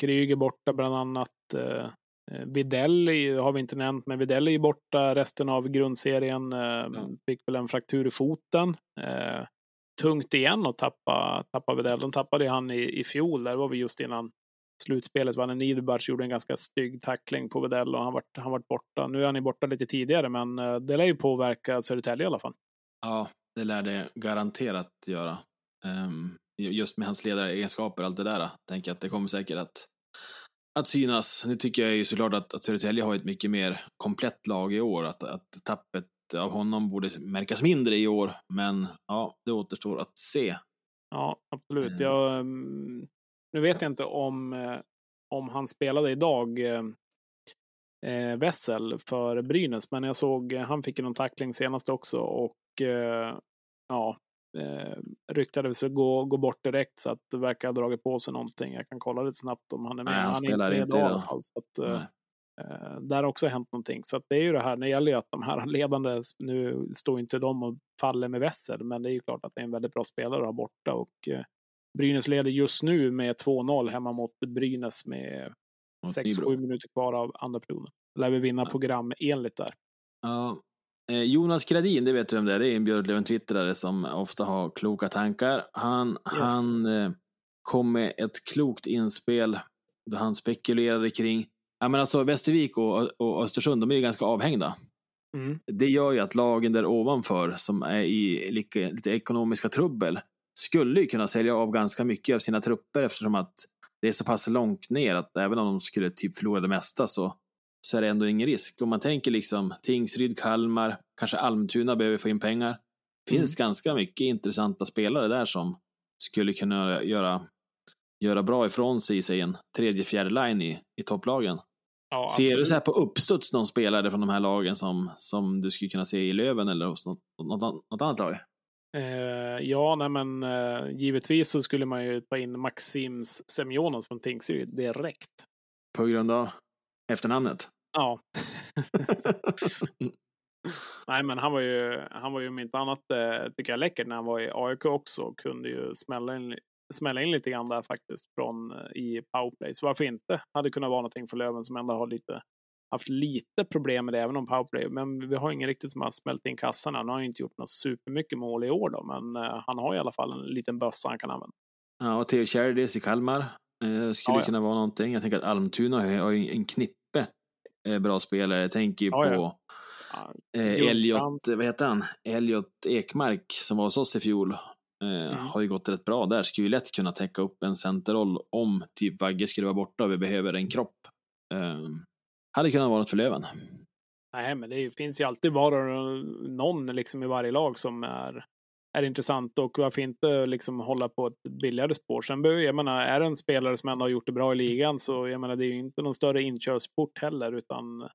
Kryg är borta bland annat. Eh, eh, Videll är har vi inte nämnt, men Videll är ju borta resten av grundserien. Eh, Fick väl en fraktur i foten. Tungt igen att tappa, tappa Widell. De tappade ju han i, i fjol. Där var vi just innan slutspelet. Vanne Niederbach gjorde en ganska stygg tackling på Widell och han vart, han vart borta. Nu är han ju borta lite tidigare, men eh, det lär ju påverka Södertälje i alla fall. Ja, det lär det garanterat göra. Um, just med hans ledaregenskaper och allt det där. Tänker jag att det kommer säkert att, att synas. Nu tycker jag ju såklart att, att Södertälje har ett mycket mer komplett lag i år. Att, att tappet av honom borde märkas mindre i år. Men ja, det återstår att se. Ja, absolut. Mm. Jag, mm, nu vet jag inte om, eh, om han spelade idag, eh, eh, Wessel, för Brynäs, men jag såg, eh, han fick någon tackling senast också och eh, ja, eh, ryktades att gå, gå bort direkt så att det verkar ha dragit på sig någonting. Jag kan kolla lite snabbt om han är med. Nej, han är spelar med inte idag i alla fall. Så att, eh. Eh, där har också hänt någonting. Så det är ju det här, det gäller ju att de här ledande, nu står inte de och faller med Wessel, men det är ju klart att det är en väldigt bra spelare att ha borta och eh, Brynäs leder just nu med 2-0 hemma mot Brynäs med Mot 6-7 Nybro. minuter kvar av andra perioden. Lär vi vinna program enligt där. Ja. Eh, Jonas Gradin, det vet du vem det är. Det är en Björklöven-twittrare som ofta har kloka tankar. Han, han eh, kom med ett klokt inspel där han spekulerade kring Ja, men alltså Västervik och, och Östersund, de är ju ganska avhängda. Mm. Det gör ju att lagen där ovanför, som är i lite, lite ekonomiska trubbel, skulle ju kunna sälja av ganska mycket av sina trupper eftersom att det är så pass långt ner att även om de skulle typ förlora det mesta så, så är det ändå ingen risk. Om man tänker liksom Tingsryd, Kalmar, kanske Almtuna behöver få in pengar. finns ganska mycket intressanta spelare där som skulle kunna göra, göra bra ifrån sig i sig en tredje, fjärde line i, i topplagen. Ja, Ser du så här på uppstuds någon spelare från de här lagen som, som du skulle kunna se i Löven eller hos något, något, något annat lag? Eh, ja, nej, men eh, givetvis så skulle man ju ta in Maxims Semjonos från Tingsryd direkt. På grund av? Efternamnet. Ja. Nej, men han var ju, han var ju om inte annat, eh, tycker jag, läckert när han var i AIK också och kunde ju smälla in, smälla in lite grann där faktiskt från, eh, i powerplay. Så varför inte? Hade kunnat vara någonting för Löven som ändå har lite, haft lite problem med det, även om powerplay. Men vi har ingen riktigt som har smält in kassarna. Han har ju inte gjort något supermycket mål i år då, men eh, han har i alla fall en liten bössa han kan använda. Ja, och Theo Kjærdes i Kalmar eh, skulle Ja, ja. kunna vara någonting. Jag tänker att Almtuna har ju en knippe eh, bra spelare. Jag tänker ju Ja, på. Elliot, vad heter han? Elliot Ekmark som var hos oss i fjol. Eh, Mm. Har ju gått rätt bra där. Skulle ju lätt kunna täcka upp en centerroll om typ Vagge skulle vara borta och vi behöver en kropp. Eh, hade kunnat vara något för Löven. Nej, men det finns ju alltid och någon liksom i varje lag som är, är intressant och varför inte liksom hålla på ett billigare spår. Sen behöver, jag menar, är det en spelare som ändå har gjort det bra i ligan så jag menar, det är ju inte någon större inkörsport heller, utan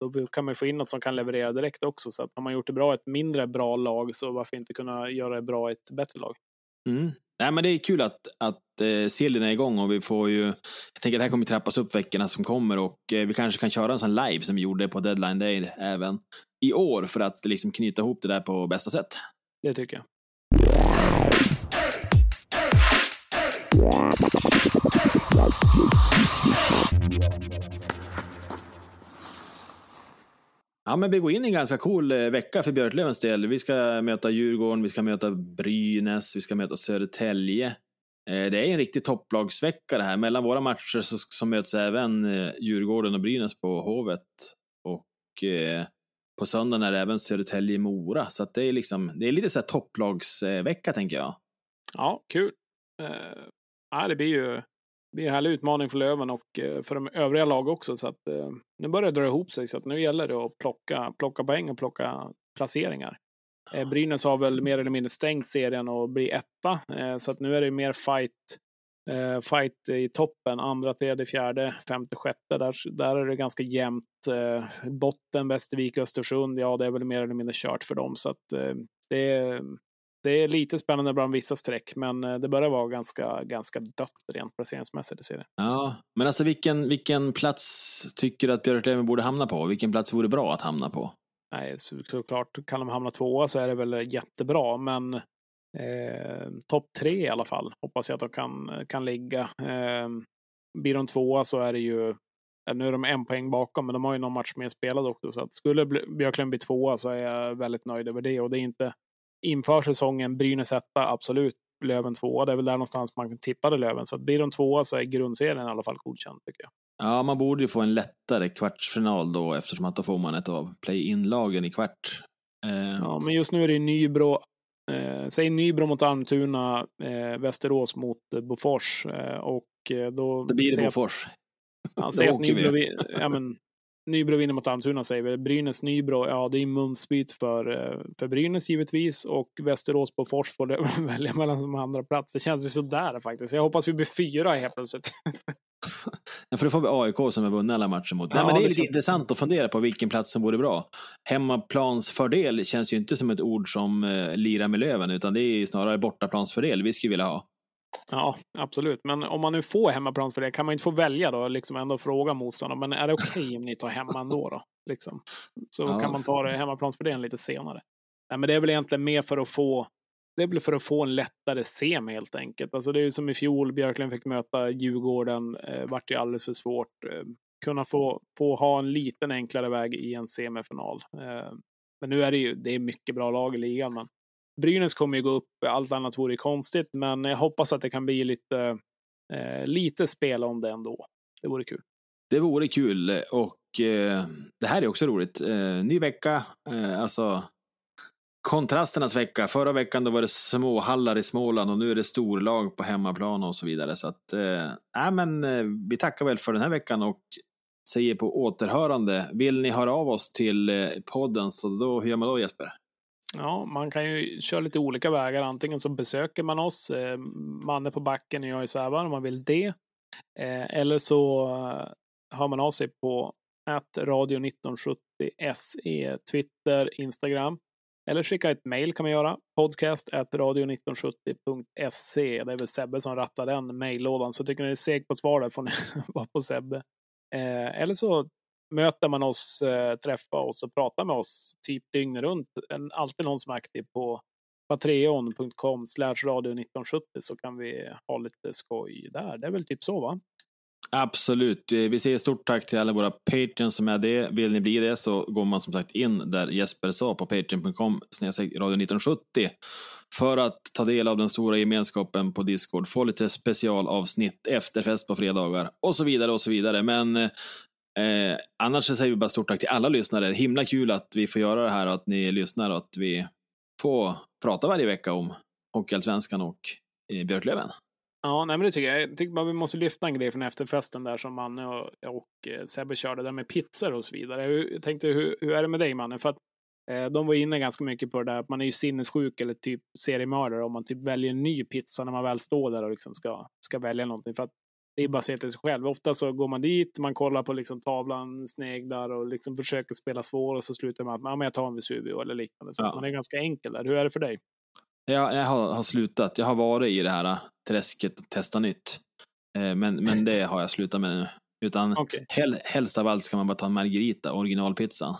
då kan man få in något som kan leverera direkt också. Så att har man gjort det bra i ett mindre bra lag så varför inte kunna göra det bra i ett bättre lag? Mm. Nej, men det är kul att, att eh, serien är igång och vi får ju, jag tänker att det här kommer trappas upp veckorna som kommer och eh, vi kanske kan köra en sån live som vi gjorde på deadline day även i år för att liksom knyta ihop det där på bästa sätt. Det tycker jag. Ja, men vi går in i en ganska cool eh, vecka för Björklövens del. Vi ska möta Djurgården, vi ska möta Brynäs, vi ska möta Södertälje. Eh, det är en riktig topplagsvecka det här. Mellan våra matcher så, så möts även eh, Djurgården och Brynäs på Hovet. Och eh, på söndagen är det även Södertälje-Mora. Så att det är liksom, det är lite så här topplagsvecka tänker jag. Ja, kul. Uh, ja, det blir ju det blir en härlig utmaning för Löven och eh, för de övriga lag också. Så att, eh, nu börjar det dra ihop sig, så att nu gäller det att plocka, plocka poäng och plocka placeringar. Eh, Brynäs har väl mer eller mindre stängt serien och blir etta, så att nu är det mer fight, fight i toppen. Andra, tredje, fjärde, femte, sjätte. Där, där är det ganska jämnt. Botten, Västervik, Östersund, ja, det är väl mer eller mindre kört för dem. Så att det är det är lite spännande bland vissa streck, men eh, det börjar vara ganska, ganska dött rent placeringsmässigt i serien. Ja, men alltså vilken, vilken plats tycker du att Björklöven borde hamna på? Vilken plats vore bra att hamna på? Nej, så, såklart, kan de hamna tvåa så är det väl jättebra, men eh, topp tre i alla fall hoppas jag att de kan, kan ligga. Eh, blir de tvåa så är det ju, nu är de en poäng bakom, men de har ju någon match mer spelad också, så att skulle Björklöven bli tvåa så är jag väldigt nöjd över det och det är inte inför säsongen Brynäs etta, absolut. Löven tvåa, det är väl där någonstans man tippade Löven. Så att blir de tvåa så är grundserien i alla fall godkänd tycker jag. Ja, man borde ju få en lättare kvartsfinal då eftersom att då får man ett av play-in-lagen i kvart. Eh, Ja, men just nu är det Nybro, eh, säg Nybro mot Almtuna, eh, Västerås mot eh, Bofors och eh, då... Då blir det säger Bofors. Ja, Då säg att. Nybro, vi. ja, men, Nybro vinner mot Almtuna säger vi. Brynäs, Nybro, ja det är munsbyt för, eh, för Brynäs givetvis och Västerås, Bofors får det välja mellan som andra plats. Det känns ju sådär faktiskt. Jag hoppas vi blir fyra helt plötsligt. Ja, för då får vi AIK som har vunnit alla matcher mot. Ja, Nej, men det är det lite känns- intressant att fundera på vilken plats som vore bra. Hemmaplansfördel känns ju inte som ett ord som eh, lirar med Löven, utan det är snarare bortaplansfördel vi skulle vilja ha. Ja, absolut. Men om man nu får hemmaplan för det, kan man inte få välja då? Liksom ändå fråga motståndaren, men är det okej om ni tar hemma ändå då? Liksom. Så Ja. kan man ta det hemmaplansfördelen lite senare. Nej, men det är väl egentligen mer för att få det är väl för att få en lättare semi helt enkelt. Alltså det är ju som i fjol, Björklund fick möta Djurgården, eh, vart ju alldeles för svårt. Eh, kunna få, få ha en liten enklare väg i en semifinal. Eh, men nu är det ju, det är mycket bra lag i ligan, men Brynäs kommer ju gå upp, allt annat vore konstigt, men jag hoppas att det kan bli lite, eh, lite spel om det ändå. Det vore kul. Det vore kul eh, och eh, det här är också roligt. Eh, ny vecka, eh, alltså kontrasternas vecka. Förra veckan då var det småhallar i Småland och nu är det storlag på hemmaplan och så vidare. Så att, eh, nej, men eh, vi tackar väl för den här veckan och säger på återhörande. Vill ni höra av oss till eh, podden så då, hur gör man då Jesper? Ja, man kan ju köra lite olika vägar. Antingen så besöker man oss, eh, Manne på backen och jag i Sävar om man vill det. Eh, eller så eh, hör man av sig på att radio 1970 SE, Twitter, Instagram. Eller skicka ett mejl kan man göra. Podcast at radio1970.se. Det är väl Sebbe som rattar den mejllådan. Så tycker ni det är segt på svar där får ni vara på Sebbe. Eh, eller så möter man oss, eh, träffa träffar oss och pratar med oss typ dygnet runt. Alltid någon som är aktiv på patreon.com slash radio 1970 så kan vi ha lite skoj där. Det är väl typ så va? Absolut. Eh, vi säger stort tack till alla våra Patreons som är det. Vill ni bli det så går man som sagt in där Jesper sa på patreon.com snedstreck radio 1970 för att ta del av den stora gemenskapen på Discord, få lite specialavsnitt, efterfest på fredagar och så vidare och så vidare. Men eh, eh, annars så säger vi bara stort tack till alla lyssnare. Himla kul att vi får göra det här och att ni lyssnar och att vi får prata varje vecka om Hockeyallsvenskan och eh, Björklöven. Ja, nej, men det tycker jag. Jag tycker bara vi måste lyfta en grej från efterfesten där som Manne och, och eh, Sebbe körde, där med pizzor och så vidare. Hur- Jag tänkte, hur, hur är det med dig Manne? För att eh, de var inne ganska mycket på det där att man är ju sinnessjuk eller typ seriemördare om man typ väljer en ny pizza när man väl står där och liksom ska, ska välja någonting. För att det är bara att se till sig själv. Ofta så går man dit, man kollar på liksom tavlan, sneglar och liksom försöker spela svår och så slutar man med att "Ja, jag tar en Vesuvio eller liknande. Så Ja. att man är ganska enkel där. Hur är det för dig? Jag, jag har, har slutat. Jag har varit i det här äh, träsket och testat nytt. Eh, men, men det har jag slutat med nu. Utan Okej. hel, helst av allt ska man bara ta en margarita, originalpizza.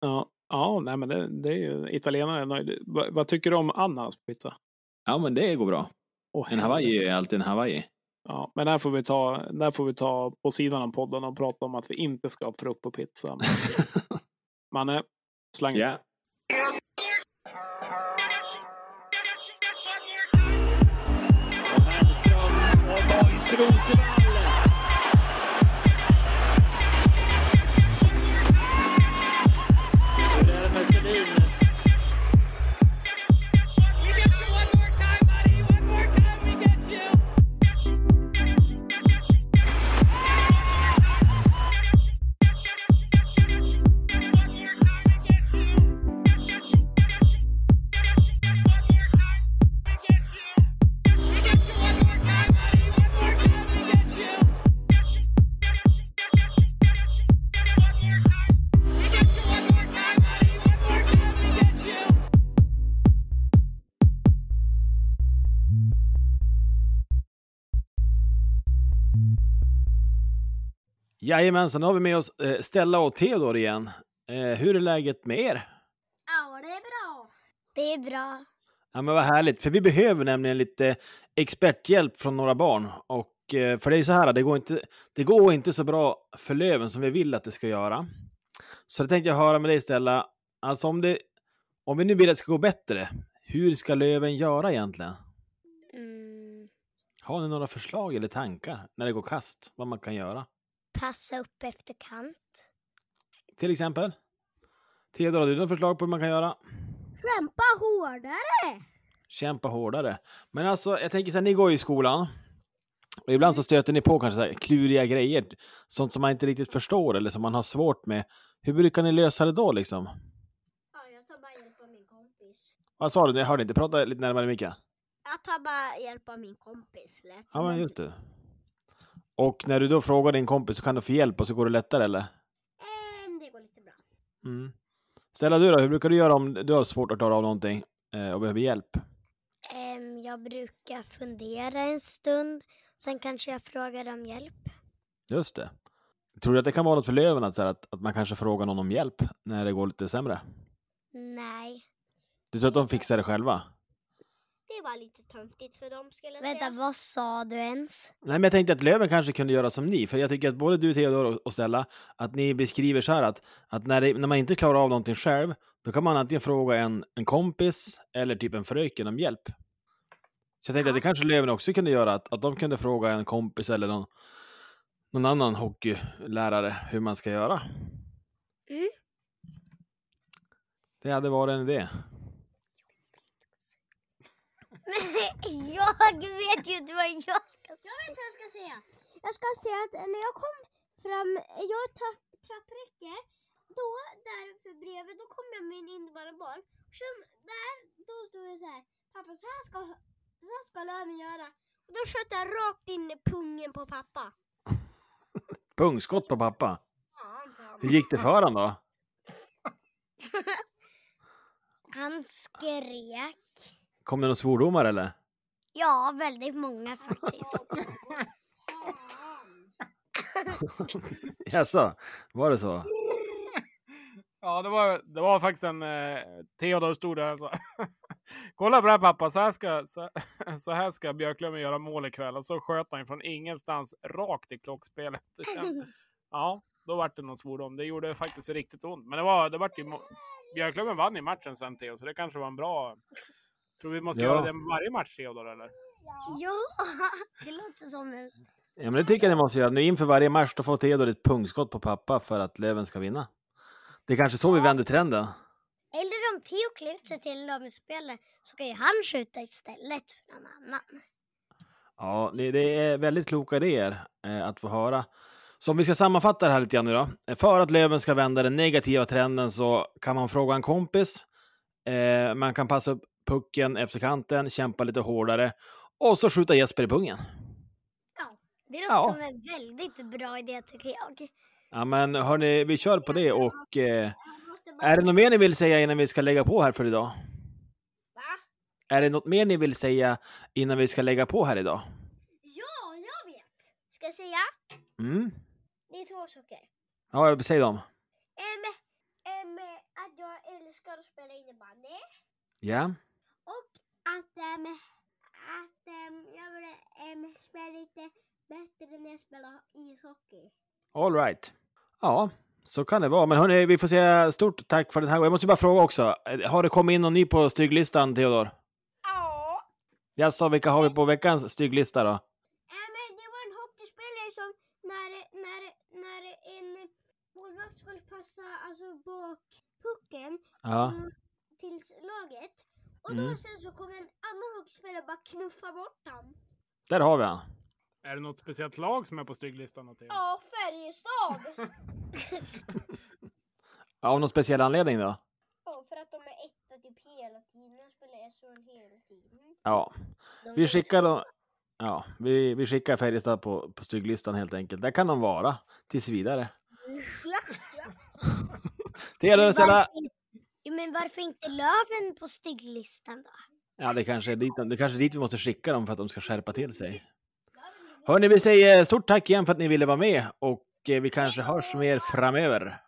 Ja, ja nej, men det, det är ju italienare. Vad, vad tycker du om ananas på pizza? Ja, men det går bra. Åh, En Hawaii är alltid en Hawaii. Ja, men där får, vi ta, där får vi ta på sidan av podden och prata om att vi inte ska ha frukt på pizza. Manne, slang. Ja. Jajamensan, nu har vi med oss eh, Stella och Theodor igen. Eh, hur är läget med er? Ja, det är bra. Det är bra. Ja, men vad härligt, för vi behöver nämligen lite experthjälp från några barn. Och eh, för det är så här, det går, inte, det går inte så bra för Löven som vi vill att det ska göra. Så det tänkte jag höra med dig Stella, alltså om, det, om vi nu vill att det ska gå bättre, hur ska Löven göra egentligen? Mm, Har ni några förslag eller tankar när det går kast, vad man kan göra? Passa upp efter kant. Till exempel? Theodor, har du några förslag på hur man kan göra? Kämpa hårdare! Kämpa hårdare. Men alltså, jag tänker så här, ni går i skolan. Och ibland så stöter ni på kanske så här kluriga grejer. Sånt som man inte riktigt förstår eller som man har svårt med. Hur brukar ni lösa det då liksom? Ja, jag tar bara hjälp av min kompis. Vad sa du? Jag hörde inte. Prata lite närmare micken. Jag tar bara hjälp av min kompis. Lätt. Ja, men just det. Och när du då frågar din kompis så kan du få hjälp och så går det lättare eller? Ehm, det går lite bra. Mm. Ställa du då, hur brukar du göra om du har svårt att klara av någonting eh, och behöver hjälp? Ehm, jag brukar fundera en stund. Sen kanske jag frågar om hjälp. Just det. Tror du att det kan vara något för Löven att, här, att, att man kanske frågar någon om hjälp när det går lite sämre? Nej. Du tror att de fixar det själva? Det var lite töntigt för dem skulle jag Vänta, säga. vad sa du ens? Nej, men jag tänkte att Löven kanske kunde göra som ni, för jag tycker att både du, Theodor och- och Stella, att ni beskriver så här att, att när, det, när man inte klarar av någonting själv, då kan man antingen fråga en, en kompis eller typ en fröken om hjälp. Så jag tänkte att det kanske Löven också kunde göra, att, att de kunde fråga en kompis eller någon, någon annan hockeylärare hur man ska göra. Mm. Det hade varit en idé. Men jag vet ju inte vad jag ska säga. Jag vet vad jag ska säga. Jag ska säga att när jag kom fram, jag trapp, trappräcke, då där för bredvid, då kom jag med en innebandyboll. Sen där, då stod det så här, pappa så här ska, så här ska Löven göra. Och då sköt jag rakt in i pungen på pappa. Pungskott på pappa. Ja, Hur gick det för honom då? Han skrek. Kom det några svordomar eller? Ja, väldigt många faktiskt. Jaså, var det så? Ja, det var, det var faktiskt en... Eh, Theodor stod där och sa Kolla på det här pappa, så här ska, så, så här ska Björklöven göra mål ikväll. Och så sköt han från ingenstans rakt i klockspelet. Ja, då vart det någon svordom. Det gjorde faktiskt riktigt ont. Men det var, det vart ju... Björklöven vann i matchen sen Theo, så det kanske var en bra... Tror vi måste Ja. göra det varje match Theodor eller? Ja, det låter som en... Ja, men det tycker jag ni måste göra. Nu inför varje match då får Theodor ett pungskott på pappa för att Löven ska vinna. Det är kanske så vi vänder trenden. Eller om Theo klär ut sig till en damspelare så kan ju han skjuta istället för någon annan. Ja, det det är väldigt kloka idéer eh, att få höra. Så om vi ska sammanfatta det här lite grann nu då. Eh, För att Löven ska vända den negativa trenden så kan man fråga en kompis. Eh, man kan passa upp pucken efter kanten, kämpa lite hårdare och så skjuta Jesper i pungen. Det låter Ja. som en väldigt bra idé tycker jag. Ja, men hörni, vi kör på det och eh, är det något mer ni vill säga innan vi ska lägga på här för idag? Va? Är det något mer ni vill säga innan vi ska lägga på här idag? Ja, jag vet. Ska jag säga? Mm? Det är två saker. Ja, säg dem. Em, em, att jag älskar att spela innebandy. Ja. Att, em, att em, jag vill em, spela lite bättre när jag spelar ishockey. All right. Ja, så kan det vara. Men hörni, vi får säga stort tack för den här gången. Jag måste bara fråga också. eh, Har det kommit in någon ny på stygglistan, Theodor? Ja. Jag sa vilka har vi på veckans stygglista då? Em, det var en hockeyspelare som när, när, när en målvakt skulle passa alltså bak pucken Ja. mm, till laget. Och då Mm. sen så kom en annan hockeyspelare bara knuffa bort han. Där har vi han. Är det något speciellt lag som är på stygglistan? Theo? Ja, Färjestad! Ja, Av någon speciell anledning då? Ja, för att de är etta typ hela tiden. De spelar SHL hela tiden. Ja. Vi skickar då... Ja, vi, vi skickar Färjestad på, på stygglistan helt enkelt. Där kan de vara tills vidare. Ja, ja. Theodor, Men ställa... Ja, men varför inte Löven på stygglistan då? Ja, det kanske, är dit, det kanske är dit vi måste skicka dem för att de ska skärpa till sig. Hörni, vi säger stort tack igen för att ni ville vara med och eh, vi kanske hörs mer framöver.